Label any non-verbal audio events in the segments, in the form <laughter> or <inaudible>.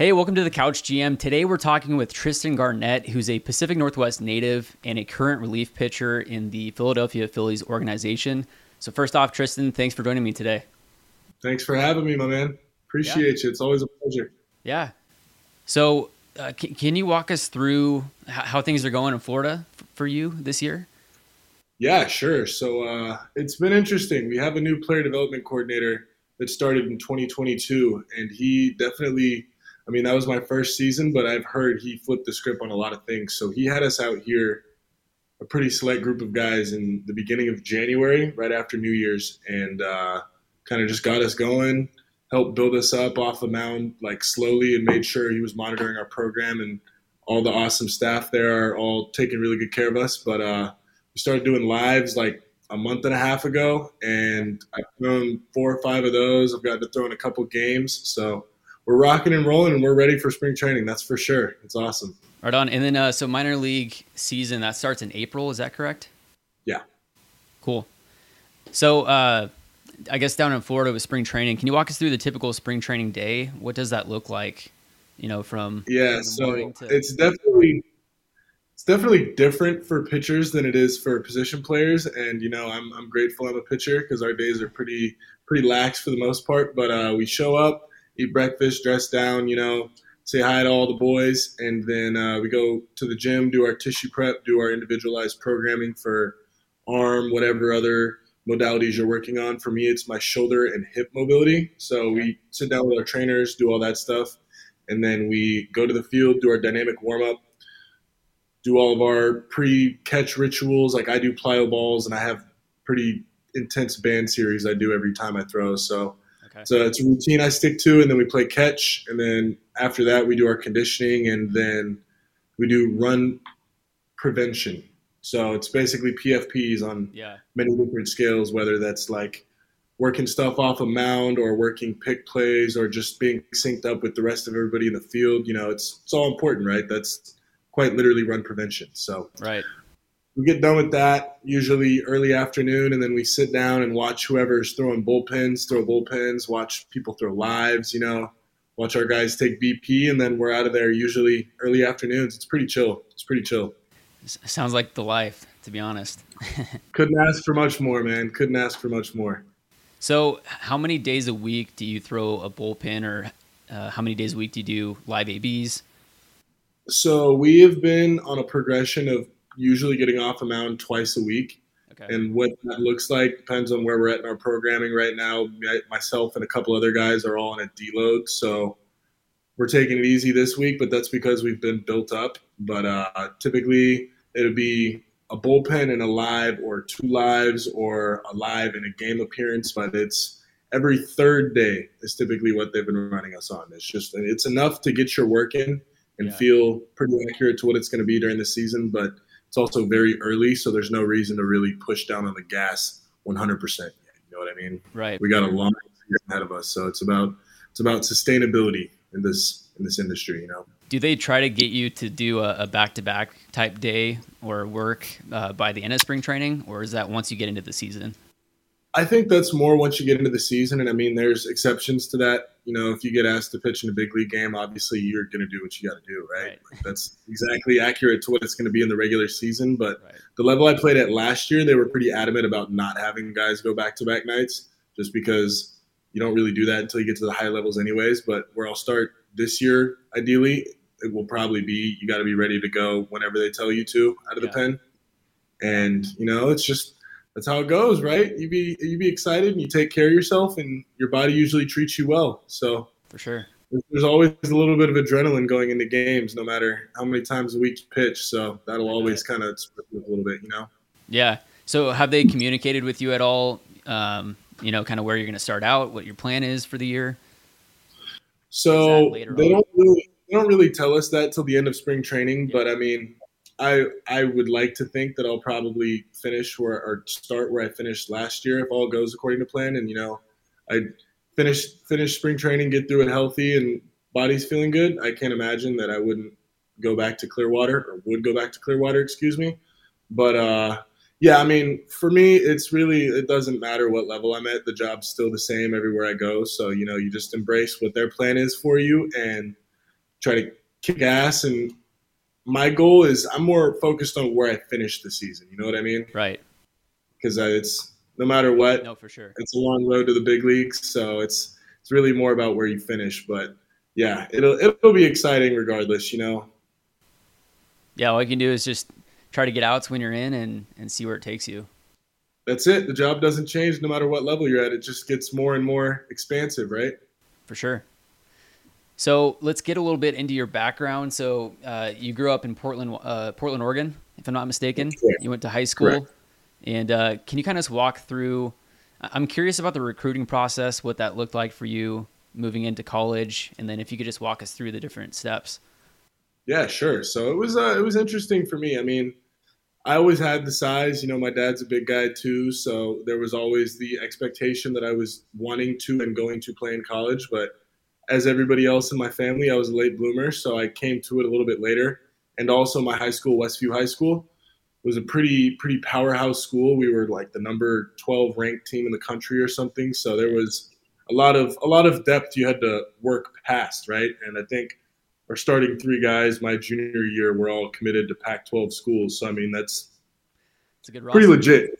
Hey, welcome to the Couch GM. Today we're talking with Tristan Garnett, who's a Pacific Northwest native and a current relief pitcher in the Philadelphia Phillies organization. So, first off, Tristan, thanks for joining me today. Thanks for having me, my man. Appreciate yeah. you. It's always a pleasure. Yeah. So, uh, can, can, you walk us through how things are going in Florida for you this year? Yeah, sure. So, uh, it's been interesting. We have a new player development coordinator that started in 2022, and he definitely I mean, that was my first season, but I've heard he flipped the script on a lot of things. So he had us out here, a pretty select group of guys, in the beginning of January, right after New Year's, and uh, kind of just got us going, helped build us up off the mound, like slowly, and made sure he was monitoring our program and all the awesome staff there are all taking really good care of us. But uh, we started doing lives like a month and a half ago, and I've thrown four or five of those. I've gotten to throw in a couple games, so we're rocking and rolling and we're ready for spring training. That's for sure. It's awesome. Right on. And then, uh, so minor league season that starts in April. Is that correct? Yeah. Cool. So, uh, I guess down in Florida with spring training, can you walk us through the typical spring training day? What does that look like? You know, from yeah, so to- it's definitely it's definitely different for pitchers than it is for position players. And you know, I'm I'm grateful I'm a pitcher because our days are pretty pretty lax for the most part. But uh, we show up, eat breakfast, dress down, you know, say hi to all the boys, and then uh, we go to the gym, do our tissue prep, do our individualized programming for arm, whatever other modalities you're working on. For me, it's my shoulder and hip mobility. So we sit down with our trainers, do all that stuff, and then we go to the field, do our dynamic warm up, do all of our pre-catch rituals. Like I do plyo balls, and I have pretty intense band series I do every time I throw. So Okay. So it's a routine I stick to, and then we play catch, and then after that we do our conditioning, and then we do run prevention. So it's basically PFPs on yeah. many different scales, whether that's like working stuff off a mound or working pick plays or just being synced up with the rest of everybody in the field. You know, it's it's all important, right? That's quite literally run prevention. So right we get done with that usually early afternoon, and then we sit down and watch whoever's throwing bullpens, throw bullpens, watch people throw lives, you know, watch our guys take BP, and then we're out of there usually early afternoons. It's pretty chill. It's pretty chill. Sounds like the life, to be honest. <laughs> Couldn't ask for much more, man. Couldn't ask for much more. So, how many days a week do you throw a bullpen, or uh, how many days a week do you do live ABs? So, we have been on a progression of usually getting off a mound twice a week. Okay. And what that looks like depends on where we're at in our programming right now. Myself and a couple other guys are all on a deload, so we're taking it easy this week. But that's because we've been built up. But uh, typically, it'll be a bullpen and a live, or two lives, or a live and a game appearance. But it's every third day is typically what they've been running us on. It's just it's enough to get your work in and yeah. feel pretty accurate to what it's going to be during the season, but it's also very early, so there's no reason to really push down on the gas 100%. You know what I mean? Right. We got a long ahead of us, so it's about it's about sustainability in this in this industry. You know. Do they try to get you to do a back to back type day or work uh, by the end of spring training, or is that once you get into the season? I think that's more once you get into the season, and I mean, there's exceptions to that. You know, if you get asked to pitch in a big league game, obviously you're going to do what you got to do, right? right. Like that's exactly accurate to what it's going to be in the regular season. But right. the level I played at last year, they were pretty adamant about not having guys go back to back nights, just because you don't really do that until you get to the high levels, anyways. But where I'll start this year, ideally, it will probably be you got to be ready to go whenever they tell you to out of yeah. the pen. And you know, it's just that's how it goes, right? You be you be excited and you take care of yourself, and your body usually treats you well. So for sure, there's always a little bit of adrenaline going into games, no matter how many times a week you pitch. So that'll always kind of a little bit, you know. Yeah. So have they communicated with you at all? Um, you know, kind of where you're going to start out, what your plan is for the year. So they on? don't really they don't really tell us that till the end of spring training, yeah. but I mean, I I would like to think that I'll probably finish where or start where I finished last year if all goes according to plan. And you know, I finish finish spring training, get through it healthy, and body's feeling good. I can't imagine that I wouldn't go back to Clearwater or would go back to Clearwater, excuse me. But uh, yeah, I mean, for me, it's really it doesn't matter what level I'm at. The job's still the same everywhere I go. So you know, you just embrace what their plan is for you and try to kick ass. And my goal is I'm more focused on where I finish the season. You know what I mean? Right. Because uh, it's no matter what. No, for sure. It's a long road to the big leagues, so it's it's really more about where you finish. But yeah, it'll it'll be exciting regardless. You know. Yeah, all you can do is just try to get outs when you're in and and see where it takes you. That's it. The job doesn't change no matter what level you're at. It just gets more and more expansive, right? For sure. So let's get a little bit into your background. So uh, you grew up in Portland, uh, Portland, Oregon, if I'm not mistaken. You went to high school, Correct. and uh, can you kind of just walk through? I'm curious about the recruiting process, what that looked like for you moving into college, and then if you could just walk us through the different steps. Yeah, sure. So it was uh, it was interesting for me. I mean, I always had the size. You know, my dad's a big guy too, so there was always the expectation that I was wanting to and going to play in college. But as everybody else in my family, I was a late bloomer, so I came to it a little bit later. And also, my high school, Westview High School, was a pretty pretty powerhouse school. We were like the number 12 ranked team in the country or something. So there was a lot of a lot of depth you had to work past, right? And I think our starting three guys my junior year were all committed to Pac-12 schools. So I mean that's it's a good pretty legit.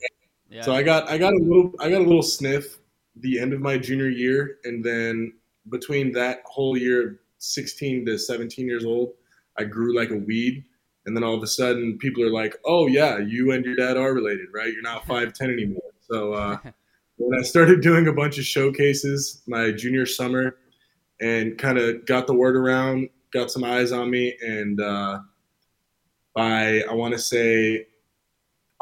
Yeah. So I got I got a little I got a little sniff the end of my junior year, and then between that whole year, 16 to 17 years old, I grew like a weed. And then all of a sudden, people are like, "Oh yeah, you and your dad are related, right? You're not <laughs> five ten anymore." So uh, <laughs> when I started doing a bunch of showcases my junior summer, and kind of got the word around, got some eyes on me, and uh, by I want to say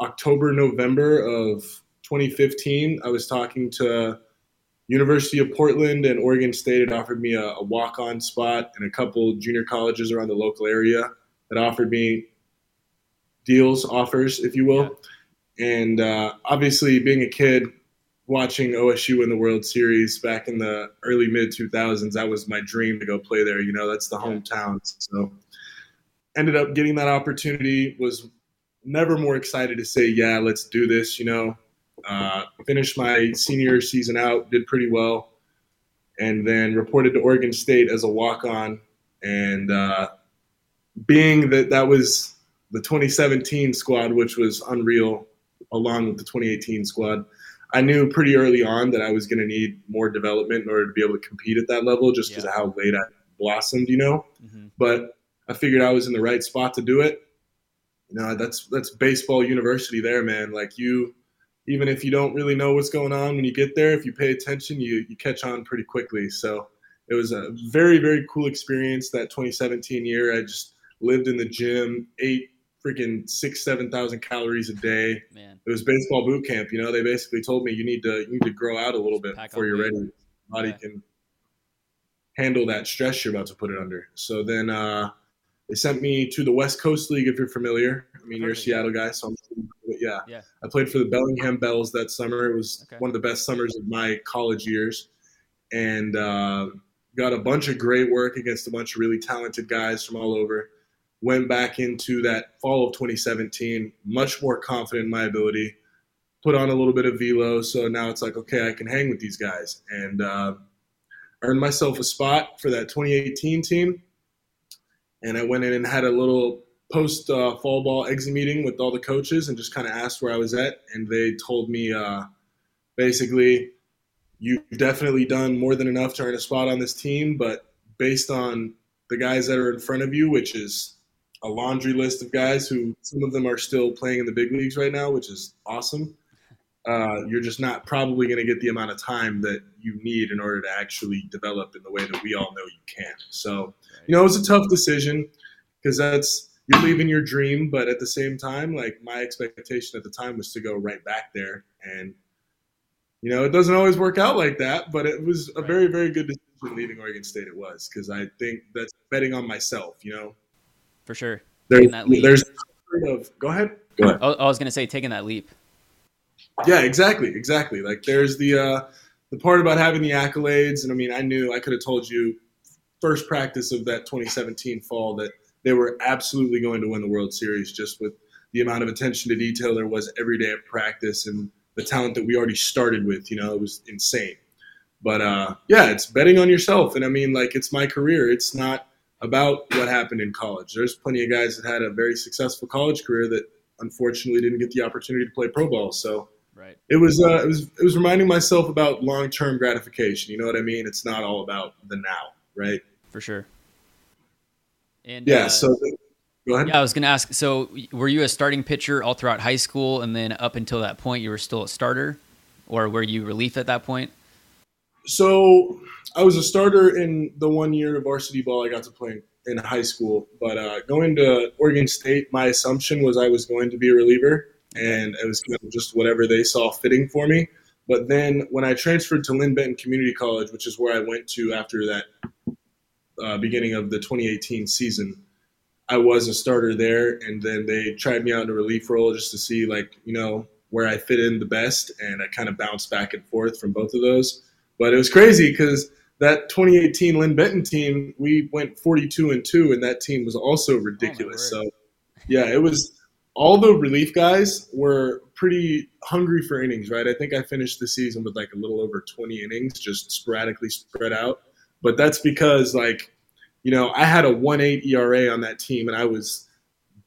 October November of 2015, I was talking to University of Portland and Oregon State had offered me a, a walk-on spot, and a couple junior colleges around the local area that offered me deals, offers, if you will. Yeah. And uh, obviously, being a kid, watching OSU in the World Series back in the early mid 2000s, that was my dream to go play there. You know, that's the hometown. So, ended up getting that opportunity. Was never more excited to say, "Yeah, let's do this." You know, uh, finished my senior season out, did pretty well, and then reported to Oregon State as a walk-on. And uh, being that that was the 2017 squad, which was unreal, along with the 2018 squad I knew pretty early on that I was going to need more development in order to be able to compete at that level, just because yeah. of how late I blossomed, you know. Mm-hmm. But I figured I was in the right spot to do it. You know, that's that's baseball university there, man. Like you, even if you don't really know what's going on when you get there, if you pay attention, you you catch on pretty quickly. So it was a very very cool experience that 2017 year. I just lived in the gym, ate freaking six, seven thousand calories a day. Man. It was baseball boot camp. You know, they basically told me you need to you need to grow out a little bit Pack before you're ready. Body yeah. can handle that stress you're about to put it under. So then uh, they sent me to the West Coast League. If you're familiar, I mean, you're a Seattle guy, so I'm. Yeah. yeah. I played for the Bellingham Bells that summer. It was okay. one of the best summers of my college years, and uh, got a bunch of great work against a bunch of really talented guys from all over went back into that fall of 2017 much more confident in my ability put on a little bit of velo so now it's like okay i can hang with these guys and uh, earned myself a spot for that 2018 team and i went in and had a little post uh, fall ball exit meeting with all the coaches and just kind of asked where i was at and they told me uh, basically you've definitely done more than enough to earn a spot on this team but based on the guys that are in front of you which is a laundry list of guys who some of them are still playing in the big leagues right now, which is awesome. Uh, you're just not probably going to get the amount of time that you need in order to actually develop in the way that we all know you can. So, you know, it was a tough decision because that's you're leaving your dream, but at the same time, like my expectation at the time was to go right back there, and you know, it doesn't always work out like that. But it was a very, very good decision leaving Oregon State. It was because I think that's betting on myself. You know, for sure. There's, there's of, go ahead. Go ahead. I was going to say taking that leap. Yeah, exactly, exactly. Like there's the uh, the part about having the accolades, and I mean, I knew I could have told you first practice of that 2017 fall that they were absolutely going to win the World Series just with the amount of attention to detail there was every day at practice and the talent that we already started with. You know, it was insane. But uh, yeah, it's betting on yourself, and I mean, like it's my career. It's not about what happened in college. There's plenty of guys that had a very successful college career that unfortunately didn't get the opportunity to play pro ball. So right. it was uh, it was it was reminding myself about long term gratification. You know what I mean? It's not all about the now, right? For sure. And yeah, uh, so go ahead. Yeah, I was going to ask. So, were you a starting pitcher all throughout high school, and then up until that point, you were still a starter, or were you relief at that point? So, I was a starter in the one year of varsity ball I got to play in high school. But uh, going to Oregon State, my assumption was I was going to be a reliever, and it was kind of just whatever they saw fitting for me. But then when I transferred to Linn Benton Community College, which is where I went to after that uh, beginning of the 2018 season, I was a starter there, and then they tried me out in a relief role just to see like you know where I fit in the best, and I kind of bounced back and forth from both of those. But it was crazy because that 2018 Linn Benton team, we went 42 and two, and that team was also ridiculous. Oh so yeah, it was all the relief guys were pretty hungry for innings, right? I think I finished the season with like a little over 20 innings, just sporadically spread out. But that's because like you know, I had a 1.8 ERA on that team, and I was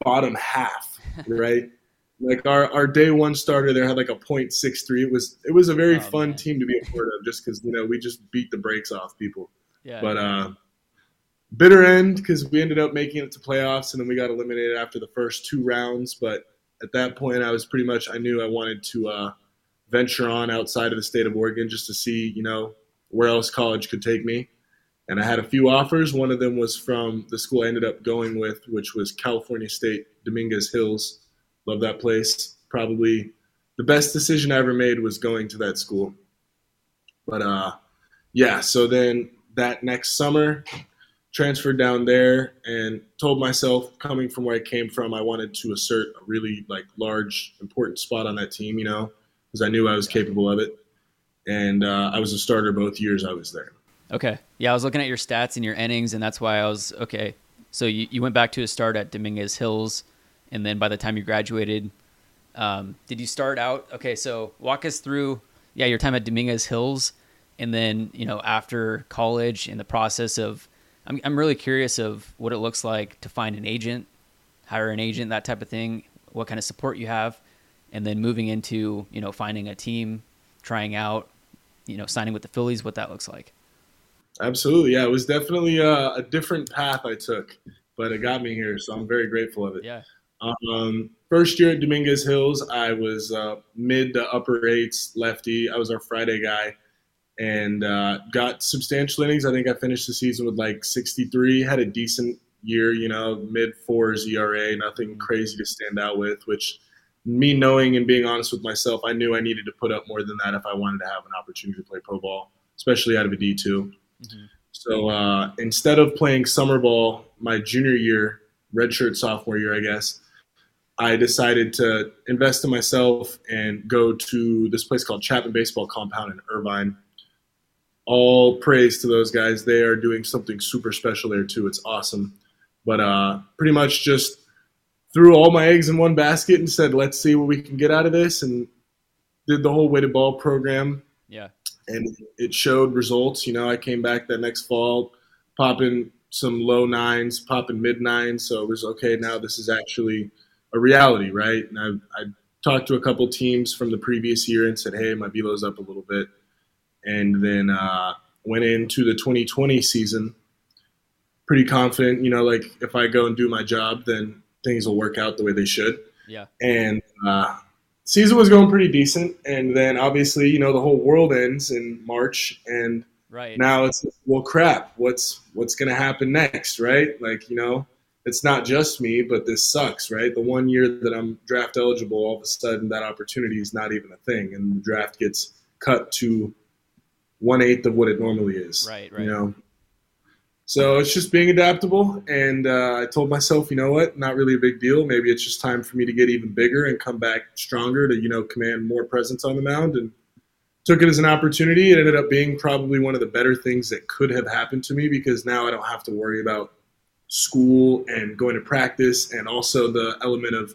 bottom half, <laughs> right? like our, our day one starter there had like a 0.63. It was it was a very oh, fun man. team to be a part of, just because you know we just beat the brakes off people. Yeah. But uh, bitter end because we ended up making it to playoffs, and then we got eliminated after the first two rounds. But at that point, I was pretty much I knew I wanted to uh, venture on outside of the state of Oregon just to see you know where else college could take me and I had a few offers. One of them was from the school I ended up going with, which was California State Dominguez Hills. Love that place. Probably the best decision I ever made was going to that school. But uh, yeah, so then that next summer, transferred down there and told myself, coming from where I came from, I wanted to assert a really like large, important spot on that team. You know, because I knew I was capable of it, and uh, I was a starter both years I was there. Okay. Yeah, I was looking at your stats and your innings, and that's why I was okay. So you, you went back to a start at Dominguez Hills, and then by the time you graduated, um, did you start out? Okay, so walk us through, yeah, your time at Dominguez Hills, and then you know after college and the process of. I'm I'm really curious of what it looks like to find an agent, hire an agent, that type of thing. What kind of support you have, and then moving into you know finding a team, trying out, you know signing with the Phillies, what that looks like. Absolutely, yeah. It was definitely a, a, different path I took, but it got me here, so I'm very grateful of it. Yeah. Um, first year at Dominguez Hills, I was uh, mid to upper eights lefty. I was our Friday guy, and uh, got substantial innings. I think I finished the season with like 63. Had a decent year, you know, mid fours ERA, nothing mm-hmm. crazy to stand out with. Which me knowing and being honest with myself, I knew I needed to put up more than that if I wanted to have an opportunity to play pro ball, especially out of a D two. Mm-hmm. So uh, instead of playing summer ball my junior year, redshirt sophomore year, I guess, I decided to invest in myself and go to this place called Chapman Baseball Compound in Irvine. All praise to those guys. They are doing something super special there too. It's awesome. But uh, pretty much just threw all my eggs in one basket and said, let's see what we can get out of this. And did the whole weighted ball program. Yeah and it showed results. You know, I came back that next fall, popping some low nines, popping mid nines. So it was okay. Now this is actually a reality, right? And I, I talked to a couple teams from the previous year and said, "Hey, my velo's up a little bit," and then uh, went into the 2020 season pretty confident. You know, like if I go and do my job, then things will work out the way they should. Yeah. And uh, season was going pretty decent, and then obviously you know the whole world ends in March, and right now it's well crap. What's what's gonna happen next, right? Like you know. It's not just me, but this sucks, right? The one year that I'm draft eligible, all of a sudden that opportunity is not even a thing, and the draft gets cut to one eighth of what it normally is. Right, right. You know, so it's just being adaptable. And uh, I told myself, you know what, not really a big deal. Maybe it's just time for me to get even bigger and come back stronger to, you know, command more presence on the mound. And took it as an opportunity. It ended up being probably one of the better things that could have happened to me because now I don't have to worry about school and going to practice and also the element of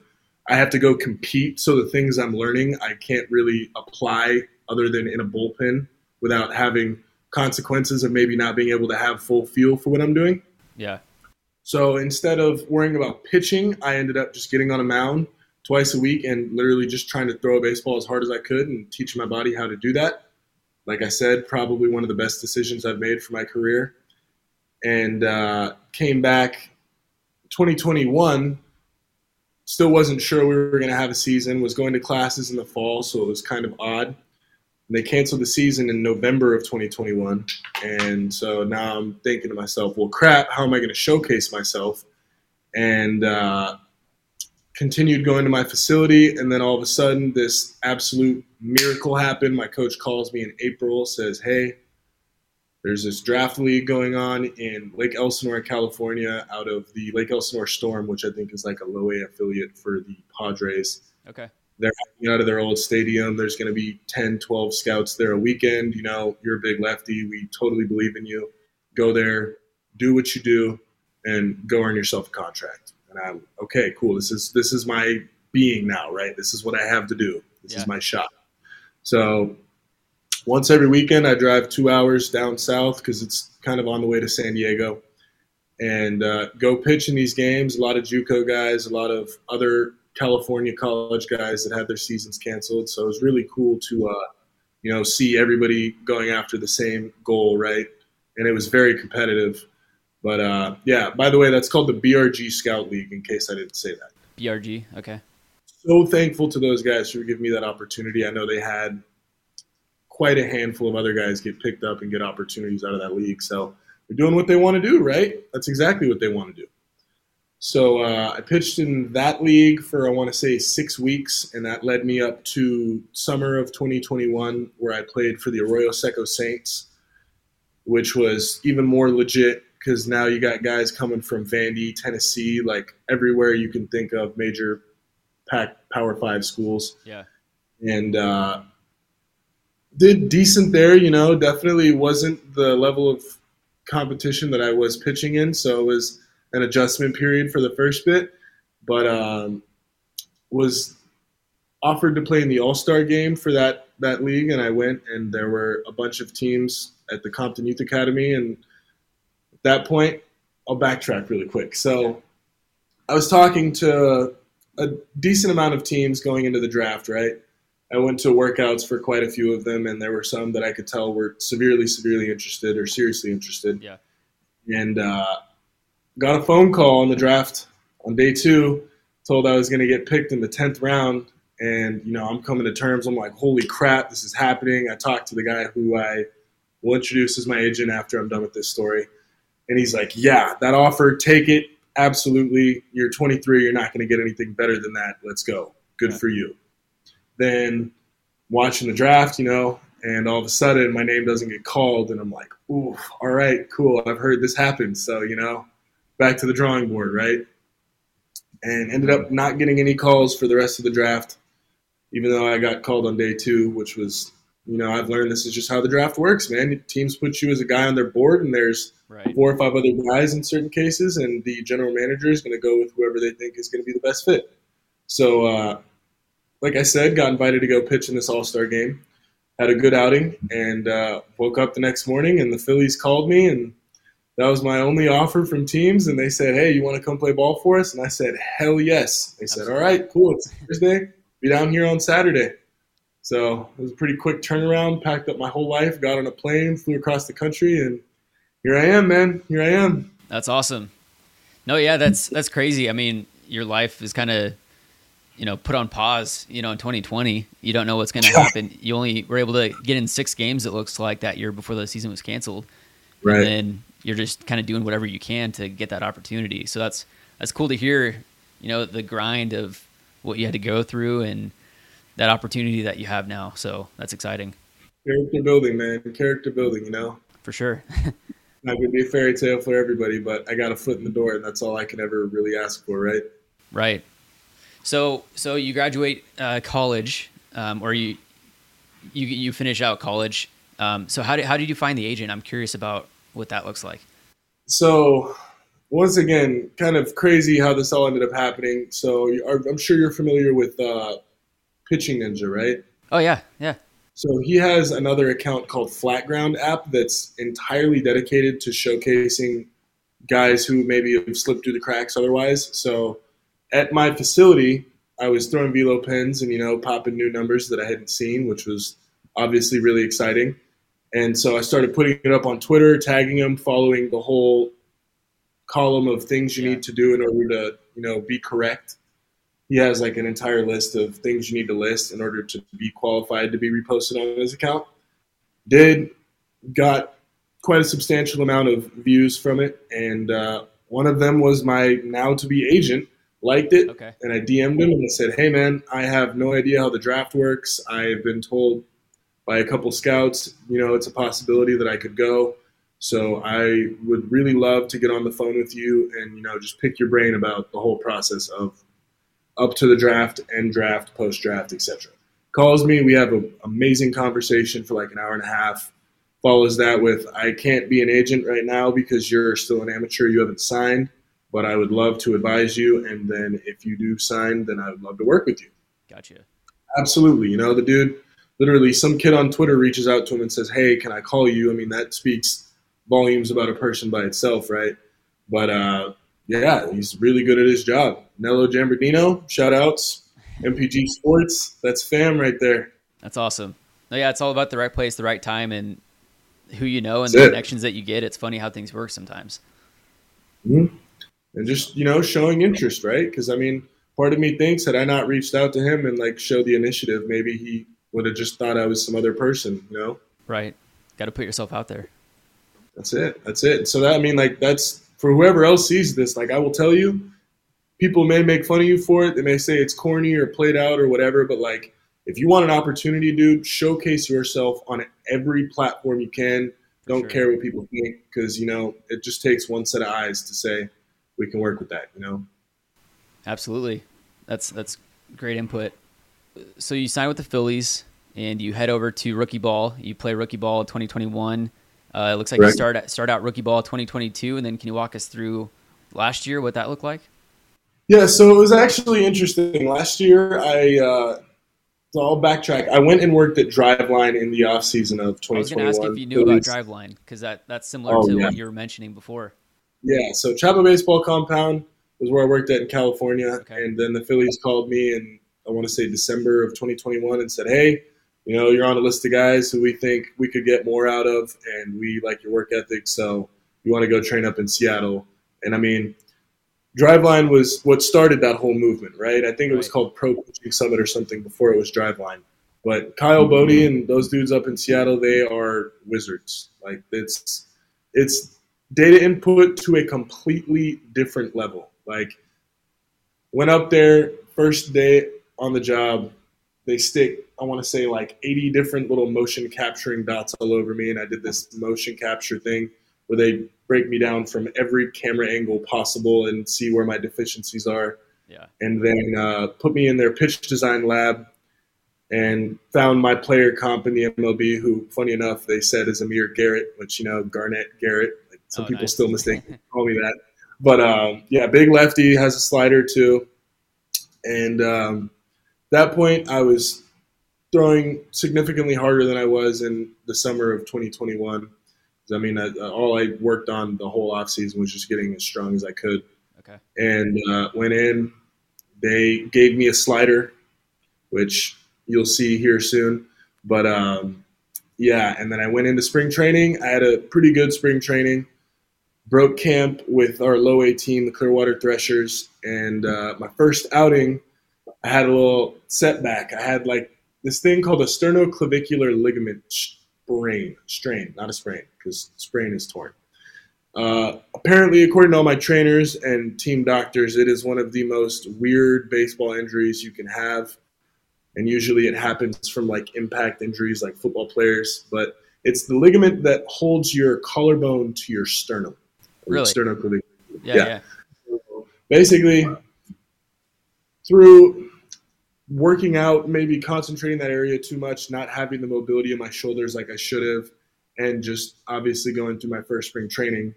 I have to go compete. So the things I'm learning, I can't really apply other than in a bullpen without having consequences of maybe not being able to have full feel for what I'm doing. Yeah. So instead of worrying about pitching, I ended up just getting on a mound twice a week and literally just trying to throw a baseball as hard as I could and teach my body how to do that. Like I said, probably one of the best decisions I've made for my career. And uh, came back 2021 still wasn't sure we were going to have a season was going to classes in the fall so it was kind of odd they canceled the season in november of 2021 and so now i'm thinking to myself well crap how am i going to showcase myself and uh, continued going to my facility and then all of a sudden this absolute miracle happened my coach calls me in april says hey there's this draft league going on in Lake Elsinore, California, out of the Lake Elsinore Storm, which I think is like a low A affiliate for the Padres. Okay. They're out of their old stadium. There's going to be 10, 12 scouts there a weekend. You know, you're a big lefty. We totally believe in you. Go there, do what you do, and go earn yourself a contract. And I'm okay, cool. This is this is my being now, right? This is what I have to do. This yeah. is my shot. So once every weekend, I drive two hours down south because it's kind of on the way to San Diego, and uh, go pitch in these games. A lot of JUCO guys, a lot of other California college guys that had their seasons canceled. So it was really cool to, uh, you know, see everybody going after the same goal, right? And it was very competitive. But uh, yeah, by the way, that's called the BRG Scout League. In case I didn't say that. BRG, okay. So thankful to those guys for giving me that opportunity. I know they had quite a handful of other guys get picked up and get opportunities out of that league. So they're doing what they want to do, right? That's exactly what they want to do. So uh, I pitched in that league for I want to say six weeks, and that led me up to summer of 2021, where I played for the Arroyo Seco Saints, which was even more legit because now you got guys coming from Vandy, Tennessee, like everywhere you can think of major pack Power Five schools. Yeah, and uh, did decent there. You know, definitely wasn't the level of competition that I was pitching in, so it was an adjustment period for the first bit. But um, was offered to play in the All Star game for that that league, and I went, and there were a bunch of teams at the Compton Youth Academy, and at that point, I'll backtrack really quick. So I was talking to a decent amount of teams going into the draft, right? I went to workouts for quite a few of them, and there were some that I could tell were severely, severely interested or seriously interested. Yeah. And uh, got a phone call on the draft on day two, told I was going to get picked in the 10th round. And, you know, I'm coming to terms. I'm like, holy crap, this is happening. I talked to the guy who I will introduce as my agent after I'm done with this story. And he's like, yeah, that offer, take it. Absolutely. You're 23. You're not going to get anything better than that. Let's go. Good for you then watching the draft, you know, and all of a sudden my name doesn't get called, and I'm like, ooh, all right, cool. I've heard this happen, so you know, back to the drawing board, right? And ended up not getting any calls for the rest of the draft, even though I got called on day two, which was, you know, I've learned this is just how the draft works, man. Teams put you as a guy on their board, and there's right. four or five other guys in certain cases, and the general manager is going to go with whoever they think is going to be the best fit. So uh, like I said, got invited to go pitch in this All Star game. Had a good outing and uh, woke up the next morning and the Phillies called me and that was my only offer from teams and they said, "Hey, you want to come play ball for us?" And I said, "Hell yes." They said, "All right, cool. It's Thursday. Be down here on Saturday." So it was a pretty quick turnaround. Packed up my whole life, got on a plane, flew across the country, and here I am, man. Here I am. That's awesome. No, yeah, that's that's crazy. I mean, your life is kind of you know put on pause you know in 2020 you don't know what's going <laughs> to happen you only were able to get in six games it looks like that year before the season was canceled right and you're just kind of doing whatever you can to get that opportunity. So that's that's cool to hear you know the grind of what you had to go through and that opportunity that you have now. So that's exciting. Character building man. Character building you know? For sure. <laughs> That gonna be a fairy tale for everybody but i got a foot in the door and that's all i can ever really ask for right? Right. So so you graduate uh, college, um, or you you you finish out college. Um, so how did how did you find the agent? I'm curious about what that looks like. So once again, kind of crazy how this all ended up happening. So I'm sure you're familiar with uh, Pitching Ninja, right? Oh yeah, yeah. So he has another account called Flatground app that's entirely dedicated to showcasing guys who maybe have slipped through the cracks otherwise. So at my facility, I was throwing velo pins and you know popping new numbers that I hadn't seen, which was obviously really exciting. And so I started putting it up on Twitter, tagging him, following the whole column of things you yeah. need to do in order to you know be correct. He has like an entire list of things you need to list in order to be qualified to be reposted on his account. Did got quite a substantial amount of views from it, and uh, one of them was my now to be agent liked it, okay. and I DM'd him and I said, "Hey man, I have no idea how the draft works. I've been told by a couple scouts, you know, it's a possibility that I could go. So I would really love to get on the phone with you and you know just pick your brain about the whole process of up to the draft and draft, post draft, etc." Calls me, we have an amazing conversation for like an hour and a half follows that with I can't be an agent right now because you're still an amateur, you haven't signed, but I would love to advise you. And then if you do sign, then I would love to work with you. Gotcha. Absolutely. You know, the dude, literally, some kid on Twitter reaches out to him and says, Hey, can I call you? I mean, that speaks volumes about a person by itself, right? But uh, yeah, he's really good at his job. Nello Jambardino, shout outs. MPG Sports, that's fam right there. That's awesome. Yeah, it's all about the right place, the right time, and who you know and That's the it. connections that you get. It's funny how things work sometimes. Mm-hmm. And just you know, showing interest, right? Because I mean, part of me thinks had I not reached out to him and like showed the initiative, maybe he would have just thought I was some other person, you know? Right. Got to put yourself out there. That's it. That's it. So that I mean, like that's for whoever else sees this. Like I will tell you, people may make fun of you for it. They may say it's corny or played out or whatever, but like if you want an opportunity, dude, showcase yourself on every platform you can. Don't sure. care what people think because you know it just takes one set of eyes to say we can work with that. You know. Absolutely, that's that's great input. So you sign with the Phillies and you head over to rookie ball. You play rookie ball 2021. Uh, it looks like you start start out rookie ball 2022, and then can you walk us through last year what that looked like? Yeah, so it was actually interesting. Last year, I uh, so I'll backtrack. I went and worked at Driveline in the off season of 2021. I was going to ask if you knew about Driveline because that, that's similar oh, to yeah. what you were mentioning before. Yeah, so Chapel Baseball Compound was where I worked at in California, okay. and then the Phillies called me in I want to say December of 2021 and said, "Hey, you know, you're on a list of guys who we think we could get more out of, and we like your work ethic, so you want to go train up in Seattle." And I mean, Driveline was what started that whole movement, right? I think it was called Pro Coaching Summit or something before it was Driveline. But Kyle mm-hmm. Boddy and those dudes up in Seattle, they are wizards. Like it's it's data input to a completely different level. Like went up there first day on the job, they stick I want to say like 80 different little motion capturing dots all over me and I did this motion capture thing where they break me down from every camera angle possible and see where my deficiencies are. Yeah. And then uh, put me in their pitch design lab and found my player comp in the MLB, who, funny enough, they said is Amir Garrett, which, you know, Garnett Garrett. Like, some oh, people nice. still mistake <laughs> call me that. But um, yeah, big lefty, has a slider too. And um, that point, I was throwing significantly harder than I was in the summer of 2021. I mean, I, all I worked on the whole off season was just getting as strong as I could. Okay. And uh, went in. They gave me a slider, which you'll see here soon. But um, yeah, and then I went into spring training. I had a pretty good spring training. Broke camp with our low A team, the Clearwater Threshers, and uh, my first outing, I had a little setback. I had like this thing called a sternoclavicular ligament sprain, strain, not a sprain, because sprain is torn. Uh, apparently, according to all my trainers and team doctors, it is one of the most weird baseball injuries you can have. And usually it happens from like impact injuries like football players, but it's the ligament that holds your collarbone to your sternum. Really? Sternoclavicular. Yeah, yeah. yeah. Basically, through working out, maybe concentrating that area too much, not having the mobility in my shoulders like I should have, and just obviously going through my first spring training.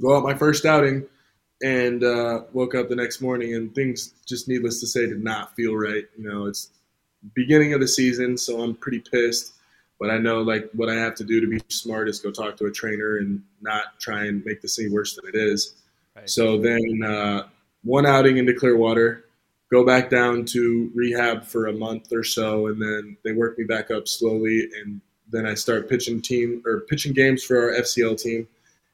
Go out my first outing and uh, woke up the next morning and things just needless to say did not feel right. You know, it's beginning of the season, so I'm pretty pissed. But I know like what I have to do to be smart is go talk to a trainer and not try and make this any worse than it is. Right. So then uh, one outing into Clearwater, go back down to rehab for a month or so, and then they work me back up slowly, and then I start pitching team or pitching games for our FCL team.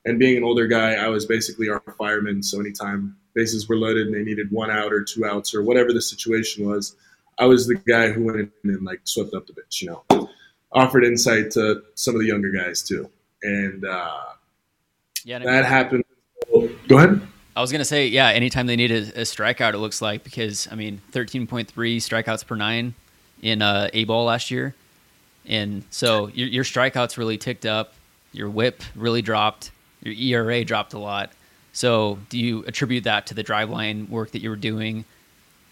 And being an older guy, I was basically our fireman. So anytime bases were loaded and they needed one out or two outs or whatever the situation was, I was the guy who went in and like swept up the pitch, you know, offered insight to some of the younger guys too. And uh, yeah, that happened. Go ahead. I was gonna say, yeah. Anytime they need a, a, strikeout, it looks like because I mean, thirteen point three strikeouts per nine in uh, A ball last year, and so your, your strikeouts really ticked up. Your WHIP really dropped. Your ERA dropped a lot. So, do you attribute that to the driveline work that you were doing?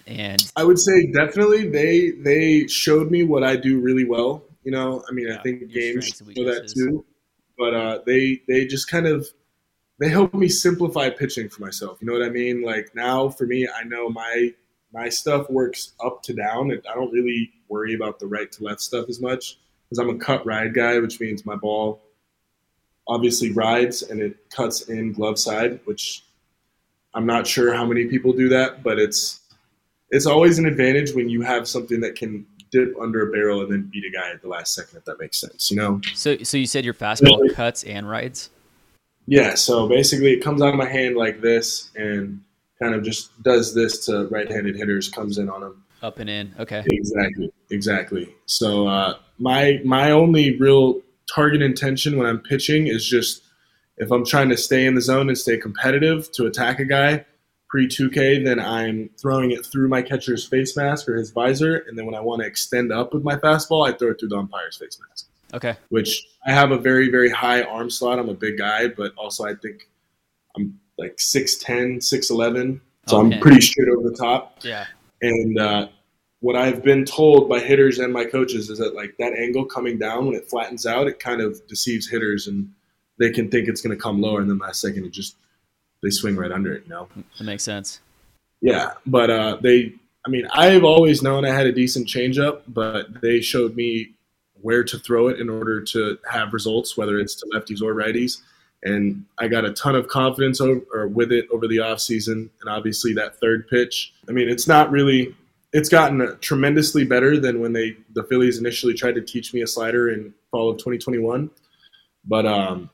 And I would say definitely they they showed me what I do really well. You know, I mean, yeah, I think games show that too. But uh, they they just kind of they help me simplify pitching for myself. You know what I mean? Like now for me, I know my my stuff works up to down, I don't really worry about the right to left stuff as much because I'm a cut ride guy, which means my ball obviously rides and it cuts in glove side, which I'm not sure how many people do that, but it's it's always an advantage when you have something that can dip under a barrel and then beat a guy at the last second, if that makes sense. You know. So, so you said your fastball cuts and rides. Yeah. So basically, it comes out of my hand like this, and kind of just does this to right-handed hitters, comes in on them. Up and in. Okay. Exactly. Exactly. So uh, my my only real target intention when I'm pitching is just if I'm trying to stay in the zone and stay competitive to attack a guy pre 2K, then I'm throwing it through my catcher's face mask or his visor, and then when I want to extend up with my fastball, I throw it through the umpire's face mask. Okay. Which I have a very very high arm slot. I'm a big guy, but also I think I'm like 6'10", 6'11", so okay. I'm pretty straight over the top. Yeah. And uh, what I've been told by hitters and my coaches is that like that angle coming down when it flattens out, it kind of deceives hitters and they can think it's going to come lower, and then last second it just they swing right under it. You know, that makes sense. Yeah, but uh, they, I mean, I've always known I had a decent changeup, but they showed me where to throw it in order to have results, whether it's to lefties or righties. And I got a ton of confidence over, with it over the offseason. And obviously, that third pitch, I mean, it's not really it's gotten tremendously better than when they the Phillies initially tried to teach me a slider in fall of 2021. But um,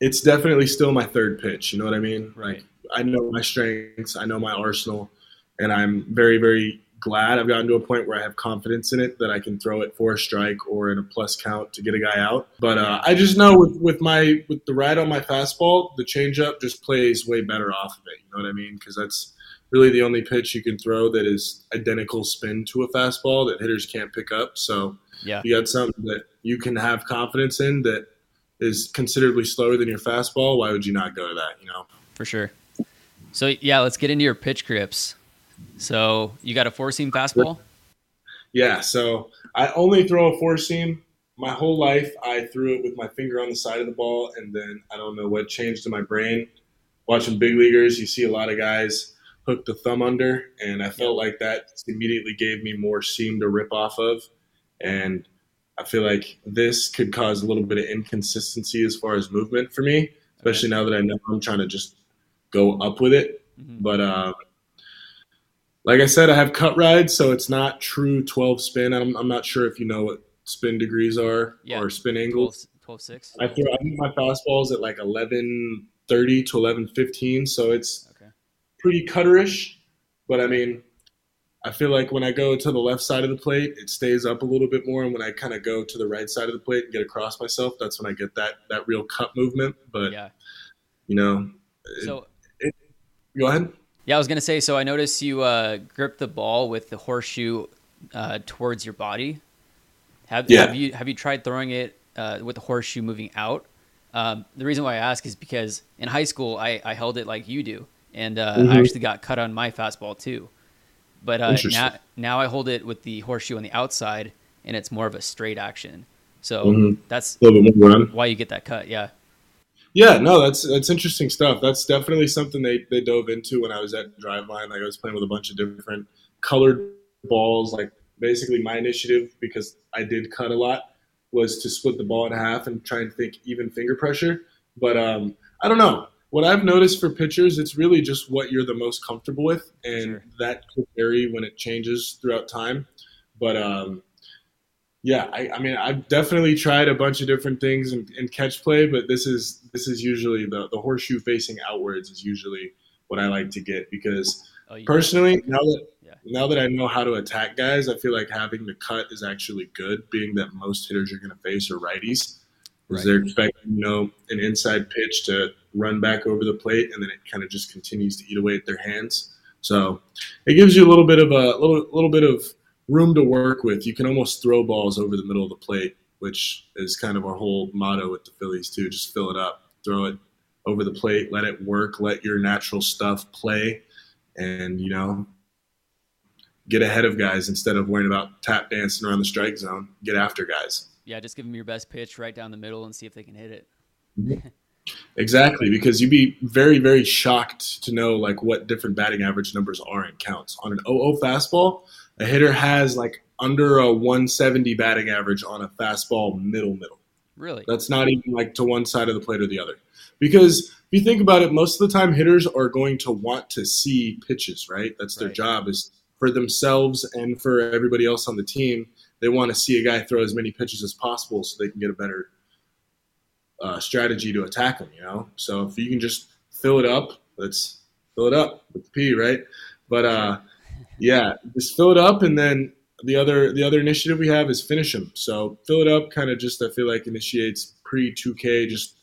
it's definitely still my third pitch. You know what I mean? Right. I know my strengths. I know my arsenal, and I'm very very glad I've gotten to a point where I have confidence in it that I can throw it for a strike or in a plus count to get a guy out. But uh, I just know with, with my with the ride on my fastball, the changeup just plays way better off of it. You know what I mean? Because that's really the only pitch you can throw that is identical spin to a fastball that hitters can't pick up. So yeah. you got something that you can have confidence in that is considerably slower than your fastball. Why would you not go to that? You know, for sure. So yeah, let's get into your pitch grips. So you got a four seam fastball? Yeah. So I only throw a four seam. My whole life, I threw it with my finger on the side of the ball, and then I don't know what changed in my brain. Watching big leaguers, you see a lot of guys hook the thumb under, and I felt like that immediately gave me more seam to rip off of, and I feel like this could cause a little bit of inconsistency as far as movement for me, especially now that I know I'm trying to just go up with it. Mm-hmm. But uh, like I said, I have cut rides, so it's not true 12 spin. I'm, I'm not sure if you know what spin degrees are yeah. or spin angles. 12, 6. I throw I think my fastballs at like 1130 to 1115, so it's pretty cutterish, but I mean, I feel like when I go to the left side of the plate, it stays up a little bit more, and when I kind of go to the right side of the plate and get across myself, that's when I get that that real cut movement. But yeah. you know, so it, it, go ahead. Yeah, I was gonna say. So I noticed you uh, grip the ball with the horseshoe uh, towards your body. Have, yeah. have you have you tried throwing it uh, with the horseshoe moving out? Um, the reason why I ask is because in high school I, I held it like you do, and uh, mm-hmm. I actually got cut on my fastball too. But uh, now now I hold it with the horseshoe on the outside, and it's more of a straight action. So mm-hmm. that's why you get that cut. Yeah. Yeah, no, that's that's interesting stuff. That's definitely something they, they dove into when I was at Driveline. Like I was playing with a bunch of different colored balls. Like basically my initiative because I did cut a lot was to split the ball in half and try and think even finger pressure. But um, I don't know. What I've noticed for pitchers, it's really just what you're the most comfortable with, and sure. that could vary when it changes throughout time. But um, yeah, I, I, mean, I've definitely tried a bunch of different things in, in, catch play, but this is this is usually the the horseshoe facing outwards is usually what I like to get because oh, personally, now that yeah. now that I know how to attack guys, I feel like having the cut is actually good, being that most hitters you're going to face are righties. Because right. they're expecting, you know, an inside pitch to run back over the plate, and then it kind of just continues to eat away at their hands. So it gives you a little bit of a little little bit of room to work with. You can almost throw balls over the middle of the plate, which is kind of our whole motto with the Phillies too. Just fill it up, throw it over the plate, let it work, let your natural stuff play, and you know, get ahead of guys instead of worrying about tap dancing around the strike zone. Get after guys. Yeah, just give them your best pitch right down the middle and see if they can hit it. Mm-hmm. <laughs> Exactly, because you'd be very, very shocked to know like what different batting average numbers are in counts. On an 0-0 fastball, a hitter has like under a 170 batting average on a fastball middle middle. Really? That's not even like to one side of the plate or the other. Because if you think about it, most of the time hitters are going to want to see pitches, right? That's their right. job is for themselves and for everybody else on the team. They want to see a guy throw as many pitches as possible so they can get a better uh, strategy to attack him, you know? So if you can just fill it up, let's fill it up with the P, right? But uh, yeah, just fill it up, and then the other the other initiative we have is finish them. So fill it up, kind of just I feel like initiates pre 2K, just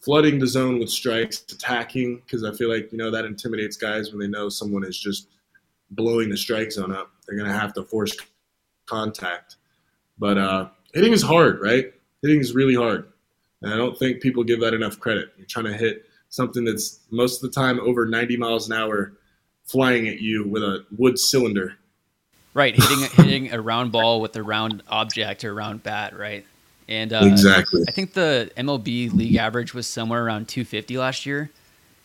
flooding the zone with strikes, attacking because I feel like you know that intimidates guys when they know someone is just blowing the strike zone up. They're gonna have to force contact. But uh, hitting is hard, right? Hitting is really hard, and I don't think people give that enough credit. You're trying to hit something that's most of the time over 90 miles an hour flying at you with a wood cylinder. Right, hitting hitting a round ball with a round object or a round bat, right? And uh, exactly, I think the MLB league average was somewhere around 250 last year.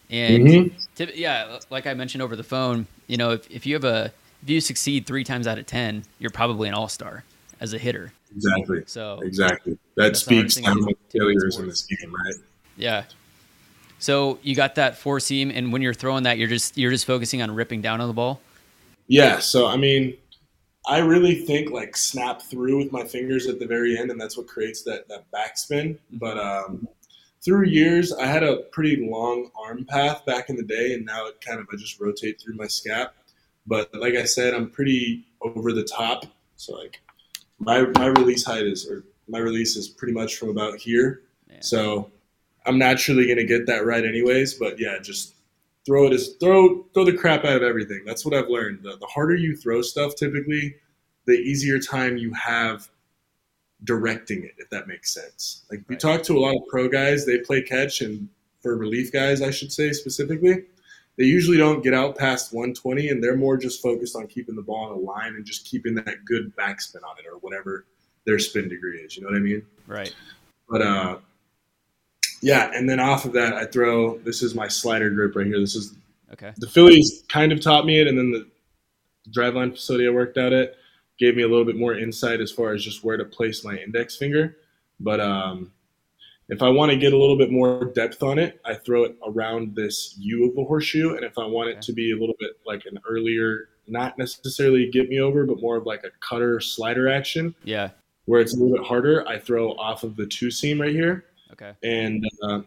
And mm-hmm. yeah, like I mentioned over the phone, you know, if, if you have a if you succeed three times out of ten, you're probably an all star as a hitter. Exactly. So exactly that speaks to how failures in this game, right? Yeah, so you got that four seam, and when you're throwing that, you're just you're just focusing on ripping down on the ball. Yeah. So I mean, I really think like snap through with my fingers at the very end, and that's what creates that that backspin. But um, through years, I had a pretty long arm path back in the day, and now it kind of I just rotate through my scap. But like I said, I'm pretty over the top. So like my my release height is or my release is pretty much from about here. Man. So I'm naturally going to get that right anyways. But yeah, just throw it as throw throw the crap out of everything. That's what I've learned. The, the harder you throw stuff, typically, the easier time you have directing it. If that makes sense. Like we talk to a lot of pro guys, they play catch, and for relief guys, I should say specifically. They usually don't get out past 120, and they're more just focused on keeping the ball on a line and just keeping that good backspin on it or whatever their spin degree is. You know what I mean? Right. But uh, yeah, and then off of that, I throw. This is my slider grip right here. This is okay. The Phillies kind of taught me it, and then the driveline facility I worked out at gave me a little bit more insight as far as just where to place my index finger. But um, if I want to get a little bit more depth on it, I throw it around this U of the horseshoe. And if I want it to be a little bit like an earlier, not necessarily get me over, but more of like a cutter slider action. Yeah. Where it's a little bit harder, I throw off of the two seam right here. Okay. And uh,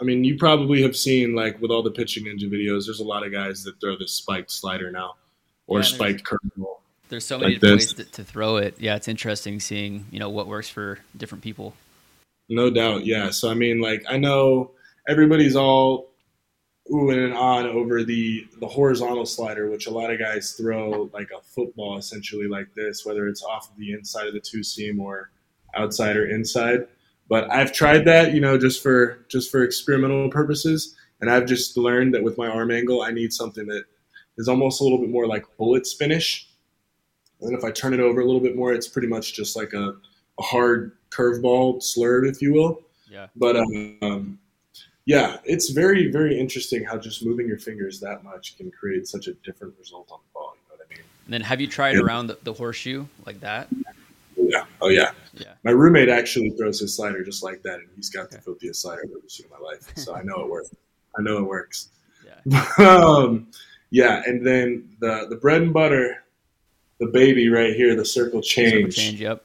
I mean, you probably have seen like with all the pitching ninja videos, there's a lot of guys that throw this spiked slider now or yeah, spiked curveball. There's so many like ways to, to, throw it. Yeah, it's interesting seeing you know what works for different people. No doubt, yeah. So I mean, like I know everybody's all ooh and on over the the horizontal slider, which a lot of guys throw like a football essentially like this, whether it's off of the inside of the two seam or outside or inside. But I've tried that, you know, just for just for experimental purposes, and I've just learned that with my arm angle, I need something that is almost a little bit more like bullet spinish. And if I turn it over a little bit more, it's pretty much just like a, a hard curveball slurve, if you will. Yeah. But um, yeah, it's very very interesting how just moving your fingers that much can create such a different result on the ball. You know what I mean? And then have you tried yeah. around the, the horseshoe like that? Oh yeah. Yeah. My roommate actually throws his slider just like that, and he's got the filthiest slider I've ever seen in my life. So I know it <laughs> works. I know it works. Yeah. <laughs> um, yeah, and then the the bread and butter, the baby right here, the circle change. Circle change. Yep.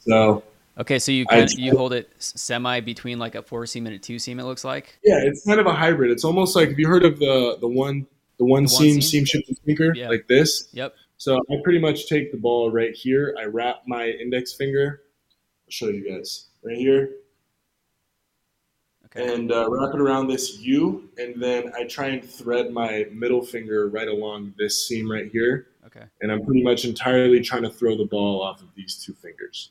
So Okay, so you kind of, you hold it semi between like a four seam and a two seam. It looks like. Yeah, it's kind of a hybrid. It's almost like have you heard of the the one the one, the one seam, seam seam shift sinker yeah. like this? Yep. So I pretty much take the ball right here. I wrap my index finger. I'll show you guys right here. Okay. And uh, wrap it around this U, and then I try and thread my middle finger right along this seam right here. Okay. And I'm pretty much entirely trying to throw the ball off of these two fingers.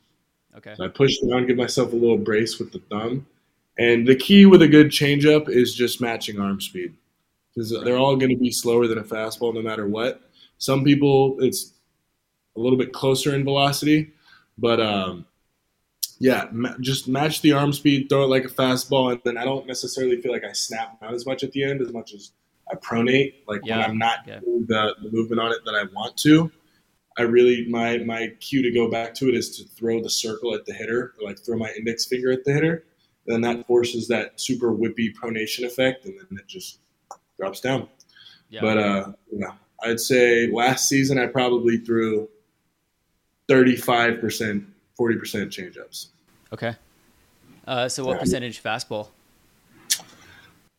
Okay. So I push down, give myself a little brace with the thumb. And the key with a good changeup is just matching arm speed because they're all going to be slower than a fastball no matter what. Some people, it's a little bit closer in velocity, but um, yeah, ma- just match the arm speed, throw it like a fastball, and then I don't necessarily feel like I snap out as much at the end as much as I pronate, like yeah. when I'm not yeah. doing the, the movement on it that I want to. I really my my cue to go back to it is to throw the circle at the hitter, or like throw my index finger at the hitter. Then that forces that super whippy pronation effect, and then it just drops down. Yeah. But uh, yeah, I'd say last season I probably threw thirty five percent, forty percent changeups. Okay. Uh, so what percentage fastball?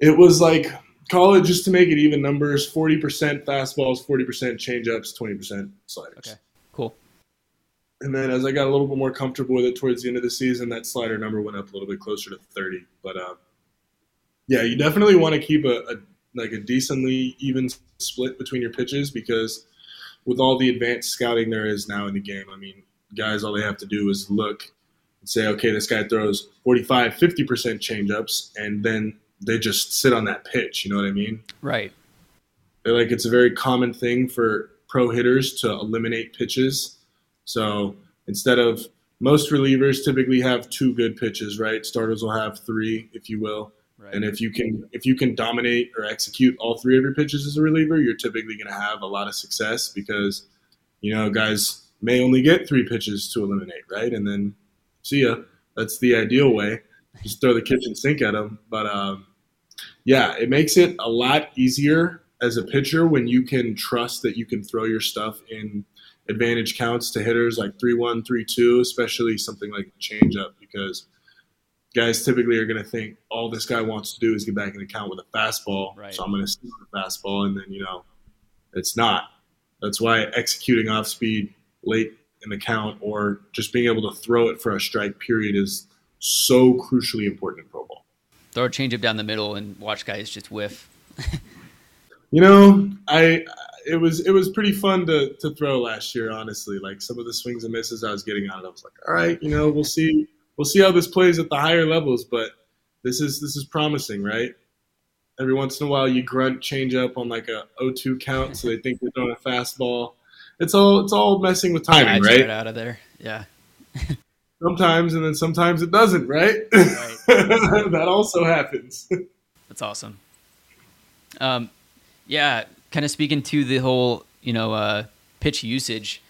It was like call it just to make it even numbers 40% fastballs 40% changeups 20% sliders okay cool and then as i got a little bit more comfortable with it towards the end of the season that slider number went up a little bit closer to 30 but uh, yeah you definitely want to keep a, a like a decently even split between your pitches because with all the advanced scouting there is now in the game i mean guys all they have to do is look and say okay this guy throws 45 50% changeups and then they just sit on that pitch. You know what I mean? Right. They're like it's a very common thing for pro hitters to eliminate pitches. So instead of most relievers typically have two good pitches, right? Starters will have three, if you will. Right. And if you can if you can dominate or execute all three of your pitches as a reliever, you're typically going to have a lot of success because you know guys may only get three pitches to eliminate, right? And then see ya. That's the ideal way. Just throw the kitchen sink at them. But um, yeah, it makes it a lot easier as a pitcher when you can trust that you can throw your stuff in advantage counts to hitters like 3 1, 3 2, especially something like changeup, because guys typically are going to think all this guy wants to do is get back in the count with a fastball. Right. So I'm going to with the fastball. And then, you know, it's not. That's why executing off speed late in the count or just being able to throw it for a strike period is so crucially important in pro ball throw a changeup down the middle and watch guys just whiff. you know, I it was it was pretty fun to to throw last year. Honestly, like some of the swings and misses I was getting on it, I was like, all right, you know, we'll see we'll see how this plays at the higher levels, but this is this is promising, right? Every once in a while, you grunt change up on like a 0-2 count, so they think you're throwing a fastball. It's all it's all messing with timing, right? right? Out of there, yeah. sometimes, and then sometimes it doesn't, right? right. <laughs> that also happens. That's awesome. Um, yeah, kind of speaking to the whole, you know, uh, pitch usage.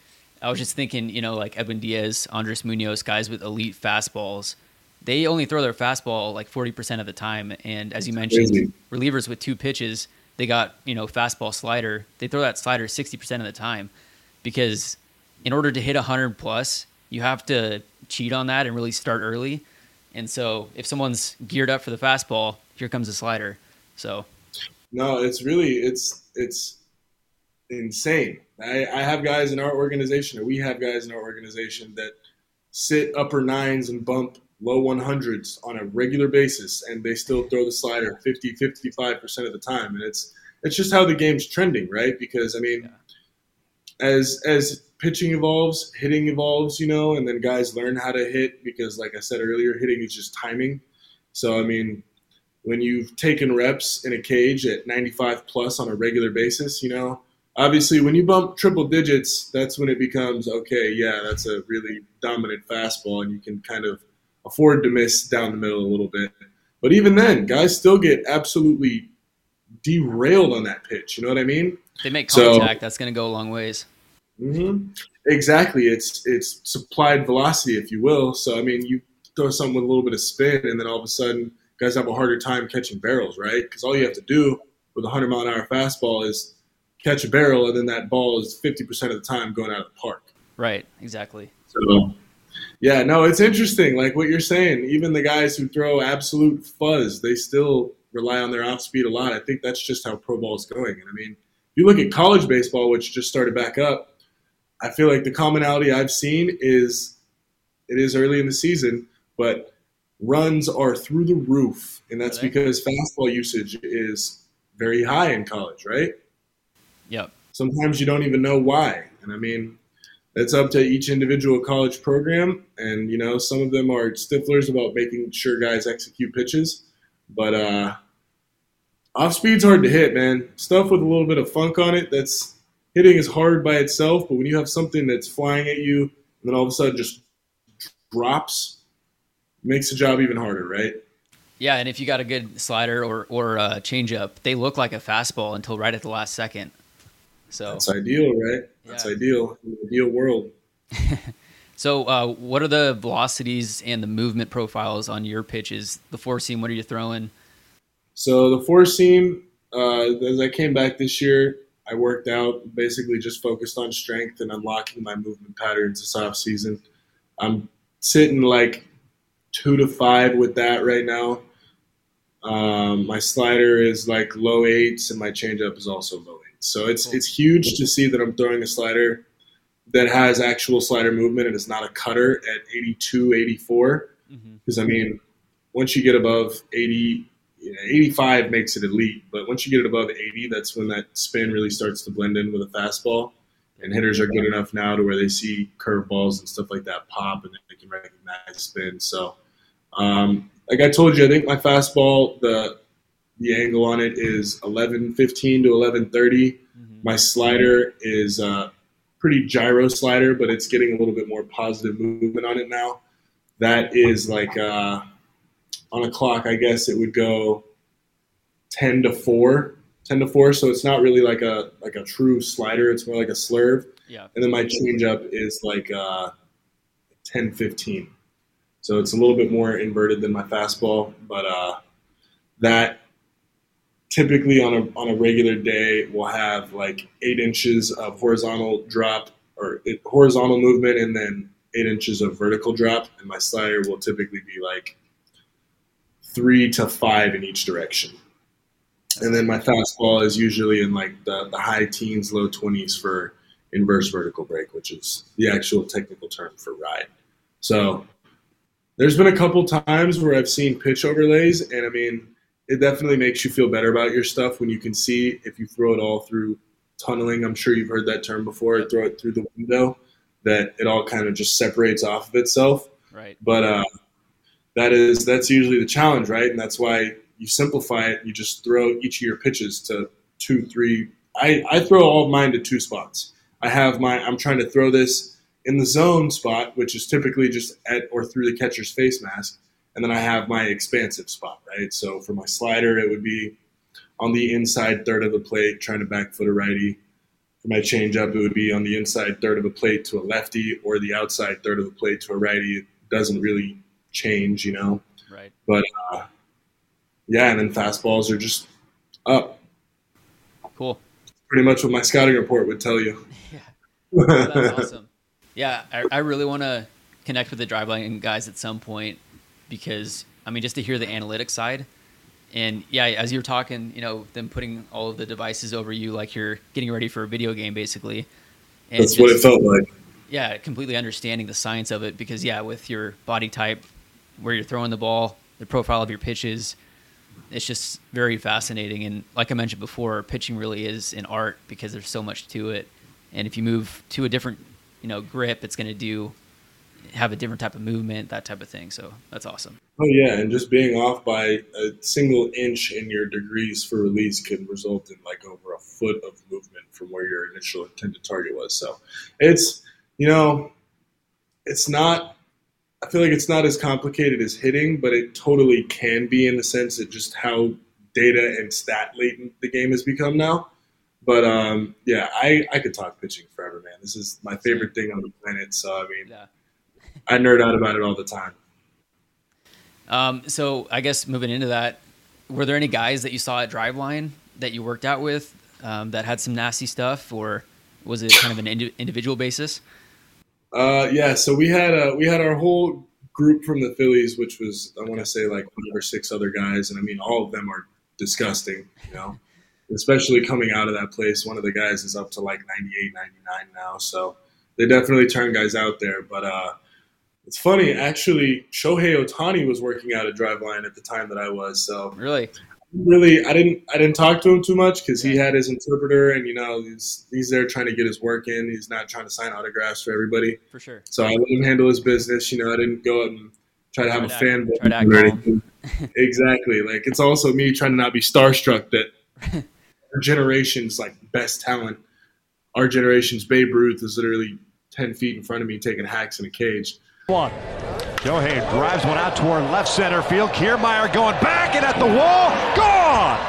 I was just thinking, you know, like Edwin Diaz, Andres Munoz, guys with elite fastballs. They only throw their fastball like forty percent of the time, and as you mentioned, Crazy. relievers with two pitches, they got you know fastball slider. They throw that slider sixty percent of the time, because in order to hit hundred plus, you have to cheat on that and really start early. And so if someone's geared up for the fastball, here comes the slider. So no, it's really it's it's insane. I, I have guys in our organization, or we have guys in our organization that sit upper nines and bump low 100s on a regular basis, and they still throw the slider 50, 55% of the time. And it's it's just how the game's trending, right? Because I mean, yeah. as as pitching evolves, hitting evolves, you know, and then guys learn how to hit because, like I said earlier, hitting is just timing. So, I mean, when you've taken reps in a cage at 95 plus on a regular basis, you know, obviously when you bump triple digits, that's when it becomes okay, yeah, that's a really dominant fastball, and you can kind of afford to miss down the middle a little bit. But even then, guys still get absolutely derailed on that pitch. You know what I mean? They make contact. So, that's going to go a long ways. Mm-hmm. Exactly. It's it's supplied velocity, if you will. So I mean, you throw something with a little bit of spin, and then all of a sudden, guys have a harder time catching barrels, right? Because all you have to do with a hundred mile an hour fastball is catch a barrel, and then that ball is fifty percent of the time going out of the park. Right. Exactly. So, yeah, no, it's interesting. Like what you're saying, even the guys who throw absolute fuzz, they still rely on their off speed a lot. I think that's just how pro ball is going. And I mean, if you look at college baseball, which just started back up. I feel like the commonality I've seen is it is early in the season, but runs are through the roof, and that's because fastball usage is very high in college, right? Yep. Sometimes you don't even know why, and I mean, it's up to each individual college program, and you know, some of them are stiflers about making sure guys execute pitches, but uh, off speed's hard to hit, man. Stuff with a little bit of funk on it that's hitting is hard by itself, but when you have something that's flying at you and then all of a sudden just drops, makes the job even harder, right? Yeah, and if you got a good slider or or uh, changeup, they look like a fastball until right at the last second. So that's ideal, right? That's yeah. ideal. ideal world. <laughs> so, uh, what are the velocities and the movement profiles on your pitches? The four seam, what are you throwing? So the four seam, uh, as I came back this year, I worked out, basically just focused on strength and unlocking my movement patterns this off season. I'm sitting like two to five with that right now. Um, my slider is like low eights, and my changeup is also low. So it's it's huge to see that I'm throwing a slider that has actual slider movement and it's not a cutter at 82, 84. Because mm-hmm. I mean, once you get above 80, you know, 85 makes it elite, but once you get it above 80, that's when that spin really starts to blend in with a fastball. And hitters are good enough now to where they see curveballs and stuff like that pop, and they can recognize spin. So, um, like I told you, I think my fastball, the the angle on it is 1115 to 1130. Mm-hmm. My slider is a pretty gyro slider, but it's getting a little bit more positive movement on it now. That is like uh, on a clock, I guess it would go 10 to 4, 10 to 4. So it's not really like a like a true slider. It's more like a slurve. Yeah. And then my changeup is like uh, 10 15. So it's a little bit more inverted than my fastball, but uh, that typically on a on a regular day we'll have like eight inches of horizontal drop or it, horizontal movement, and then eight inches of vertical drop. And my slider will typically be like three to five in each direction. And then my fastball is usually in like the, the high teens, low 20s for inverse vertical break, which is the actual technical term for ride. So there's been a couple times where I've seen pitch overlays, and I mean, it definitely makes you feel better about your stuff when you can see if you throw it all through tunneling. I'm sure you've heard that term before. Throw it through the window, that it all kind of just separates off of itself. Right. But uh, that is that's usually the challenge, right? And that's why you simplify it. You just throw each of your pitches to two, three. I, I throw all of mine to two spots. I have my I'm trying to throw this in the zone spot, which is typically just at or through the catcher's face mask, and then I have my expansive spot, right? So for my slider, it would be on the inside third of the plate, trying to back foot a righty. For my changeup, it would be on the inside third of the plate to a lefty, or the outside third of the plate to a righty. It doesn't really change, you know. Right. But uh, yeah, and then fastballs are just up. Cool. Pretty much what my scouting report would tell you. <laughs> Yeah. That's awesome. Yeah, I, I really want to connect with the driveline guys at some point because I mean, just to hear the analytics side. And yeah, as you're talking, you know, them putting all of the devices over you like you're getting ready for a video game, basically. And That's just, what it felt like. Yeah, completely understanding the science of it because yeah, with your body type, where you're throwing the ball, the profile of your pitches. It's just very fascinating. And like I mentioned before, pitching really is an art because there's so much to it. And if you move to a different, you know, grip, it's going to do have a different type of movement, that type of thing. So that's awesome. Oh yeah, and just being off by a single inch in your degrees for release can result in like over a foot of movement from where your initial intended target was. So it's you know, it's not I feel like it's not as complicated as hitting, but it totally can be in the sense that just how data and stat laden the game has become now. But um, yeah, I, I could talk pitching forever, man. This is my favorite thing on the planet. So I mean, yeah. I nerd out about it all the time. Um, so I guess moving into that, were there any guys that you saw at Driveline that you worked out with um, that had some nasty stuff, or was it kind of an indi- individual basis? Uh, yeah, so we had a, we had our whole group from the Phillies, which was I want to say like five or six other guys, and I mean all of them are disgusting, you know. Especially coming out of that place, one of the guys is up to like 98, 99 now, so they definitely turn guys out there. But uh, it's funny, actually, Shohei Ohtani was working out at Driveline at the time that I was. So really, really, I didn't I didn't talk to him too much because he had his interpreter, and you know he's he's there trying to get his work in. He's not trying to sign autographs for everybody. For sure. So I let him handle his business. You know, I didn't go out and try to have try a fan or anything. <laughs> exactly. Like it's also me trying to not be starstruck that <laughs> our generation's like best talent. Our generation's Babe Ruth is literally ten feet in front of me taking hacks in a cage. One. Shohei drives one out toward left center field. Kiermaier going back and at the wall. Gone!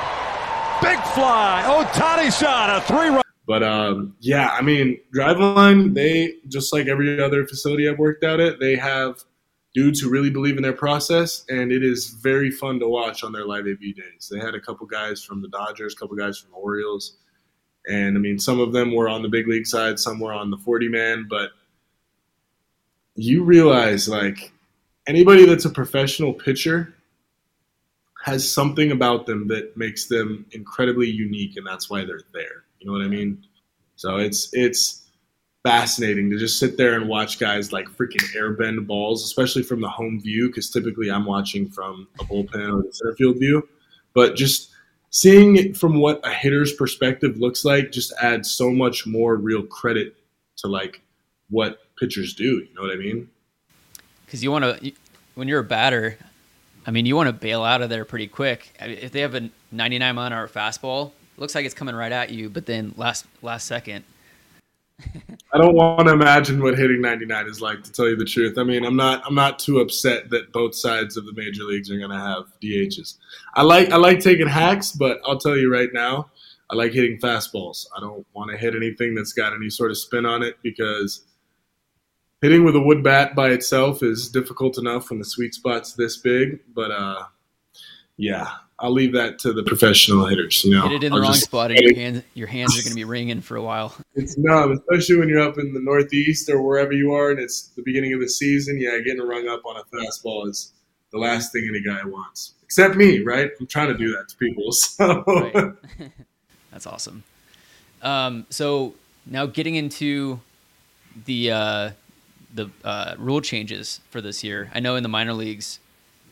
Big fly. Ohtani shot. A three run. But um, yeah, I mean, Driveline, they, just like every other facility I've worked out at, they have dudes who really believe in their process, and it is very fun to watch on their live AB days. They had a couple guys from the Dodgers, a couple guys from the Orioles, and I mean, some of them were on the big league side, some were on the 40 man, but – you realize like anybody that's a professional pitcher has something about them that makes them incredibly unique and that's why they're there. You know what i mean? So it's it's fascinating to just sit there and watch guys like freaking airbend balls especially from the home view because typically i'm watching from a bullpen or the center field view. But just seeing it from what a hitter's perspective looks like just adds so much more real credit to like what pitchers do. You know what I mean? Because you want to, when you're a batter, I mean, you want to bail out of there pretty quick. If they have a 99 mile an hour fastball, looks like it's coming right at you, but then last last second. <laughs> I don't want to imagine what hitting 99 is like. To tell you the truth, I mean, I'm not I'm not too upset that both sides of the major leagues are going to have DHs. I like I like taking hacks, but I'll tell you right now, I like hitting fastballs. I don't want to hit anything that's got any sort of spin on it because hitting with a wood bat by itself is difficult enough when the sweet spot's this big. But uh, yeah, I'll leave that to the professional hitters. You know, hit it in the I'll wrong spot, and your hands your hands are going to be ringing for a while. <laughs> It's numb, especially when you're up in the Northeast or wherever you are, and it's the beginning of the season. Yeah, getting rung up on a fastball is the last thing any guy wants, except me. Right? I'm trying to do that to people. <laughs> So right. <laughs> that's awesome. Um, so now getting into the uh, the uh, rule changes for this year. I know in the minor leagues,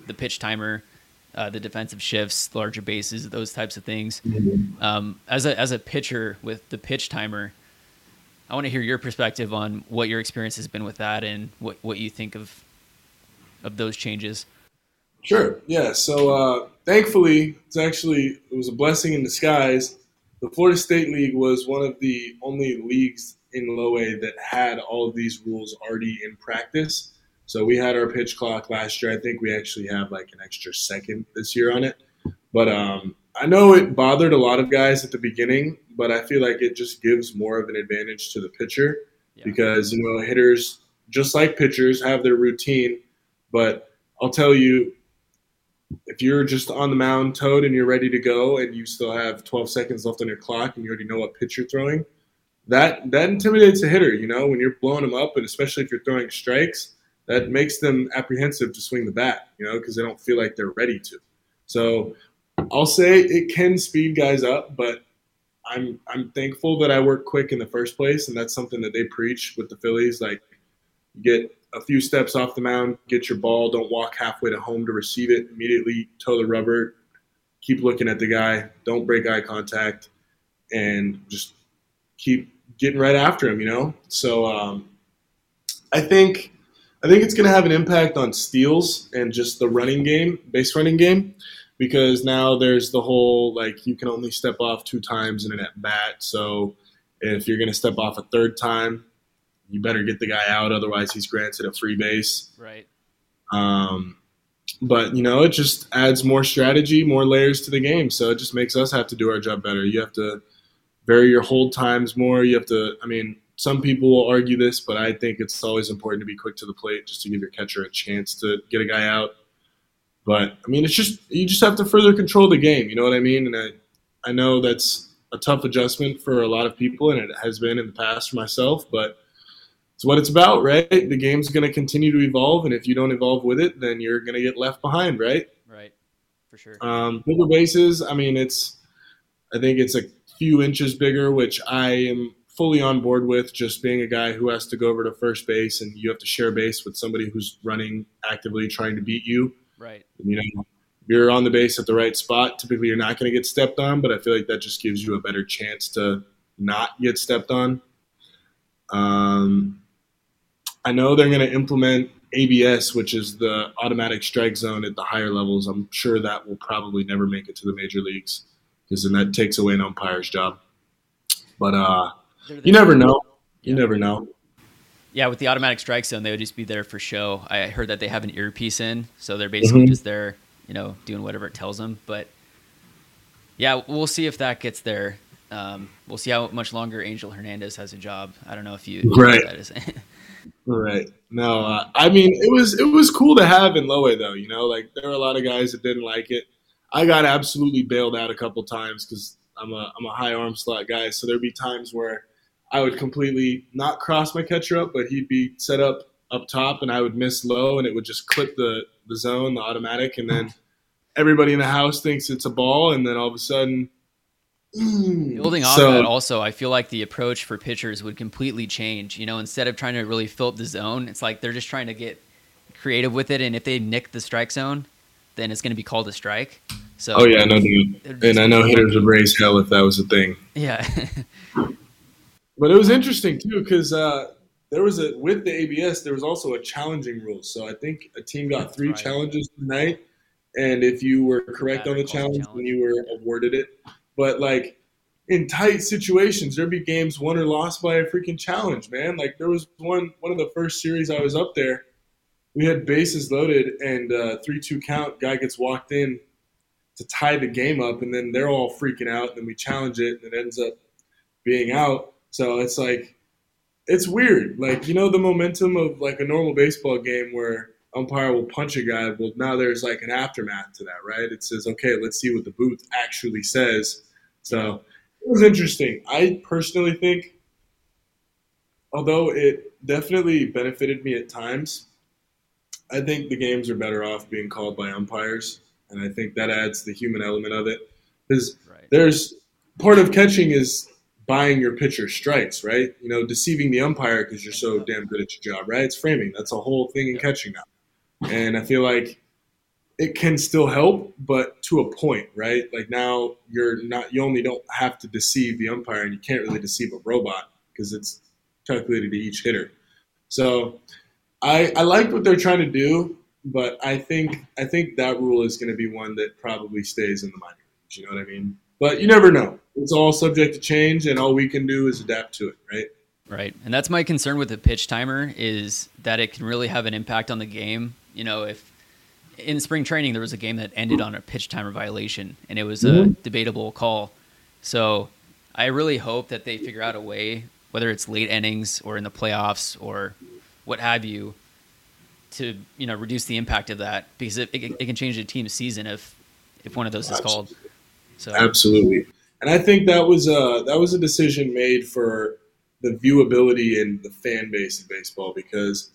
the pitch timer, uh, the defensive shifts, larger bases, those types of things. Mm-hmm. Um, as a as a pitcher with the pitch timer, I want to hear your perspective on what your experience has been with that and what what you think of of those changes. Sure. Yeah. So uh, thankfully, it's actually it was a blessing in disguise. The Florida State League was one of the only leagues in low A that had all of these rules already in practice. So we had our pitch clock last year. I think we actually have like an extra second this year on it. But um, I know it bothered a lot of guys at the beginning, but I feel like it just gives more of an advantage to the pitcher yeah. because you know hitters just like pitchers have their routine. But I'll tell you, if you're just on the mound, toed, and you're ready to go, and you still have 12 seconds left on your clock, and you already know what pitch you're throwing, that that intimidates a hitter. You know, when you're blowing them up, and especially if you're throwing strikes, that makes them apprehensive to swing the bat. You know, because they don't feel like they're ready to. So I'll say it can speed guys up, but I'm I'm thankful that I work quick in the first place, and that's something that they preach with the Phillies. Like, get a few steps off the mound, get your ball, don't walk halfway to home to receive it. Immediately toe the rubber, keep looking at the guy, don't break eye contact, and just keep getting right after him, you know. So um, I think I think it's going to have an impact on steals and just the running game, base running game, because now there's the whole like you can only step off two times in an at bat. So if you're going to step off a third time, you better get the guy out, otherwise he's granted a free base. Right. Um, but you know, it just adds more strategy, more layers to the game. So it just makes us have to do our job better. You have to vary your hold times more. You have to, I mean, some people will argue this, but I think it's always important to be quick to the plate just to give your catcher a chance to get a guy out. But I mean, it's just you just have to further control the game. You know what I mean? And I, I know that's a tough adjustment for a lot of people, and it has been in the past for myself. But it's what it's about, right? The game's going to continue to evolve, and if you don't evolve with it, then you're going to get left behind, right? Right, for sure. Um, bigger bases. I mean, it's. I think it's a few inches bigger, which I am fully on board with. Just being a guy who has to go over to first base, and you have to share base with somebody who's running actively trying to beat you. Right. You know, you're on the base at the right spot, typically you're not going to get stepped on, but I feel like that just gives you a better chance to not get stepped on. Um, I know they're going to implement ABS, which is the automatic strike zone at the higher levels. I'm sure that will probably never make it to the major leagues because then that takes away an umpire's job. But uh, you never know. You yeah. never know. Yeah, with the automatic strike zone, they would just be there for show. I heard that they have an earpiece in, so they're basically mm-hmm. just there you know, doing whatever it tells them. But yeah, we'll see if that gets there. Um, we'll see how much longer Angel Hernandez has a job. I don't know if you right. that is. <laughs> right. No, uh, I mean it was it was cool to have in Low though. You know, like there were a lot of guys that didn't like it. I got absolutely bailed out a couple times because I'm a I'm a high arm slot guy. So there'd be times where I would completely not cross my catcher up, but he'd be set up up top, and I would miss low, and it would just clip the the zone, the automatic, and then everybody in the house thinks it's a ball, and then all of a sudden. <clears throat> Building on so, that, also, I feel like the approach for pitchers would completely change. You know, instead of trying to really fill up the zone, it's like they're just trying to get creative with it. And if they nick the strike zone, then it's going to be called a strike. So, oh yeah, no doubt. And I know hitters would raise hell if that was a thing. Yeah. <laughs> but it was interesting too because uh, there was a with the ABS, there was also a challenging rule. So I think a team got That's three right. challenges tonight, and if you were correct yeah, on the challenge, challenge, then you were awarded it. But like in tight situations, there'd be games won or lost by a freaking challenge, man. Like there was one one of the first series I was up there. We had bases loaded and uh, three two count. Guy gets walked in to tie the game up, and then they're all freaking out. And then we challenge it, and it ends up being out. So it's like it's weird. Like you know the momentum of like a normal baseball game where umpire will punch a guy. Well, now there's like an aftermath to that, right? It says, okay, let's see what the booth actually says. So it was interesting. I personally think, although it definitely benefited me at times, I think the games are better off being called by umpires, and I think that adds the human element of it because right. there's part of catching is buying your pitcher strikes, right? You know, deceiving the umpire because you're so damn good at your job, right? It's framing. That's a whole thing in catching now. And I feel like it can still help, but to a point, right? Like now you're not, you only don't have to deceive the umpire and you can't really deceive a robot because it's calculated to each hitter. So I, I like what they're trying to do, but I think, I think that rule is going to be one that probably stays in the minor leagues. You know what I mean? But you never know. It's all subject to change, and all we can do is adapt to it, right? Right, and that's my concern with the pitch timer is that it can really have an impact on the game. You know, if in spring training there was a game that ended on a pitch timer violation, and it was a mm-hmm. debatable call. So I really hope that they figure out a way, whether it's late innings or in the playoffs or what have you, to you know reduce the impact of that because it, it, it can change the team's season if if one of those Absolutely. is called. So absolutely, and I think that was a that was a decision made for the viewability and the fan base of baseball because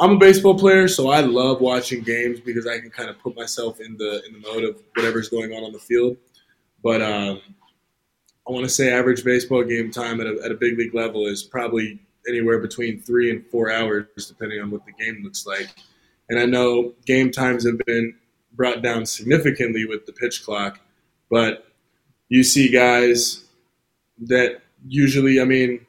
I'm a baseball player, so I love watching games because I can kind of put myself in the in the mode of whatever's going on on the field. But um, I want to say average baseball game time at a, at a big league level is probably anywhere between three and four hours, depending on what the game looks like. And I know game times have been brought down significantly with the pitch clock. But you see guys that usually, I mean,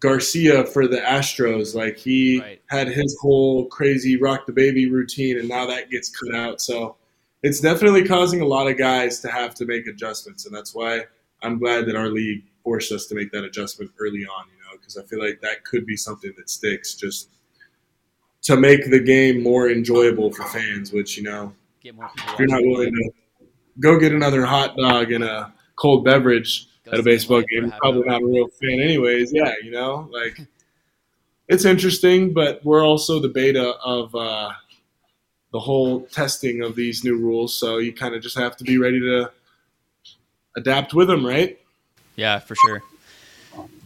Garcia for the Astros, like he right. had his whole crazy rock the baby routine, and now that gets cut out. So it's definitely causing a lot of guys to have to make adjustments, and that's why I'm glad that our league forced us to make that adjustment early on. You know, because I feel like that could be something that sticks just to make the game more enjoyable for fans. Which you know, if you're not willing to go get another hot dog and a cold beverage at a baseball game. you're Probably not a real fan, anyways. Yeah, you know, like it's interesting, but we're also the beta of uh, the whole testing of these new rules. So you kind of just have to be ready to adapt with them, right? Yeah, for sure.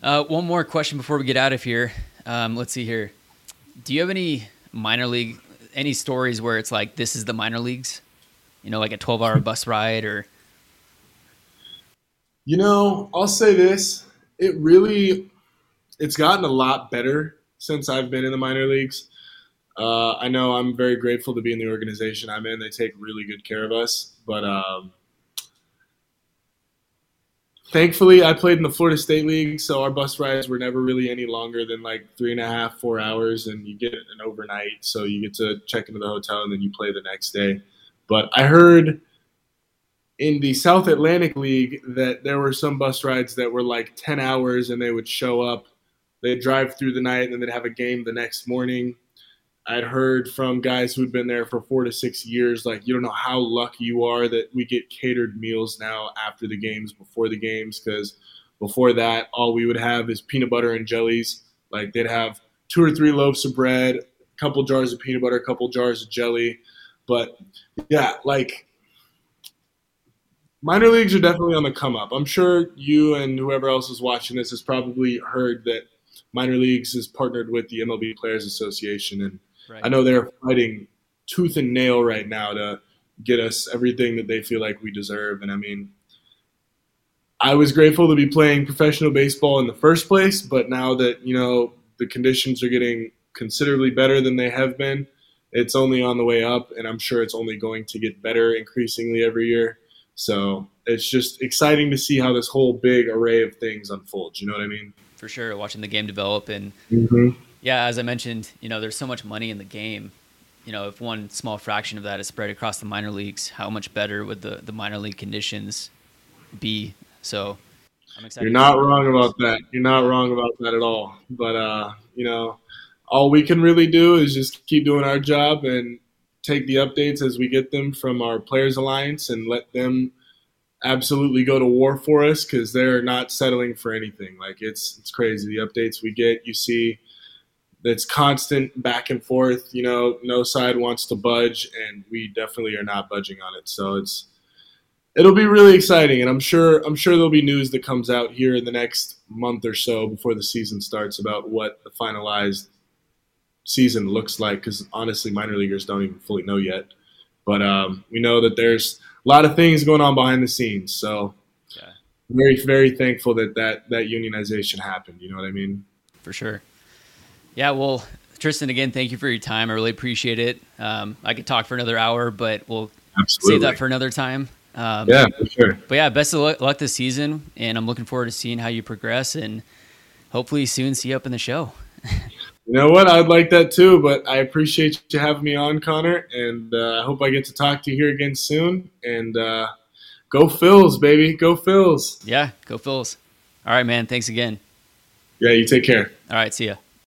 Uh, one more question before we get out of here. Um, let's see here. Do you have any minor league, any stories where it's like this is the minor leagues? You know, like a twelve-hour bus ride, or you know, I'll say this: it really, it's gotten a lot better since I've been in the minor leagues. Uh, I know I'm very grateful to be in the organization I'm in. They take really good care of us, but um, thankfully, I played in the Florida State League, so our bus rides were never really any longer than like three and a half, four hours, and you get an overnight, so you get to check into the hotel and then you play the next day. But I heard in the South Atlantic League that there were some bus rides that were like 10 hours and they would show up, they'd drive through the night, and then they'd have a game the next morning. I'd heard from guys who'd been there for four to six years, like, you don't know how lucky you are that we get catered meals now after the games, before the games, because before that, all we would have is peanut butter and jellies. Like, they'd have two or three loaves of bread, a couple jars of peanut butter, a couple jars of jelly. But yeah, like, minor leagues are definitely on the come up. I'm sure you and whoever else is watching this has probably heard that minor leagues is partnered with the MLB Players Association and Right. I know they're fighting tooth and nail right now to get us everything that they feel like we deserve. And I mean, I was grateful to be playing professional baseball in the first place, but now that, you know, the conditions are getting considerably better than they have been, it's only on the way up, and I'm sure it's only going to get better increasingly every year. So it's just exciting to see how this whole big array of things unfolds. You know what I mean? For sure, watching the game develop and mm-hmm yeah, as I mentioned, you know, there's so much money in the game. You know, if one small fraction of that is spread across the minor leagues, how much better would the, the minor league conditions be? So I'm excited. You're not wrong about that. You're not wrong about that at all. But, uh, you know, all we can really do is just keep doing our job and take the updates as we get them from our Players Alliance and let them absolutely go to war for us because they're not settling for anything. Like it's it's crazy the updates we get. You see it's constant back and forth. You know, no side wants to budge, and we definitely are not budging on it. So it's it'll be really exciting, and I'm sure I'm sure there'll be news that comes out here in the next month or so before the season starts about what the finalized season looks like. Because honestly, minor leaguers don't even fully know yet. But um, we know that there's a lot of things going on behind the scenes. So yeah. very very thankful that that that unionization happened. You know what I mean? For sure. Yeah, well, Tristan, again, thank you for your time. I really appreciate it. Um, I could talk for another hour, but we'll Absolutely. save that for another time. Um, yeah, for sure. But yeah, best of luck this season, and I'm looking forward to seeing how you progress, and hopefully soon see you up in the show. you know what? I'd like that too, but I appreciate you having me on, Connor, and uh, I hope I get to talk to you here again soon. And uh, go Phils, baby, go Phils. Yeah, go Phils. All right, man. Thanks again. Yeah, you take care. All right, see ya.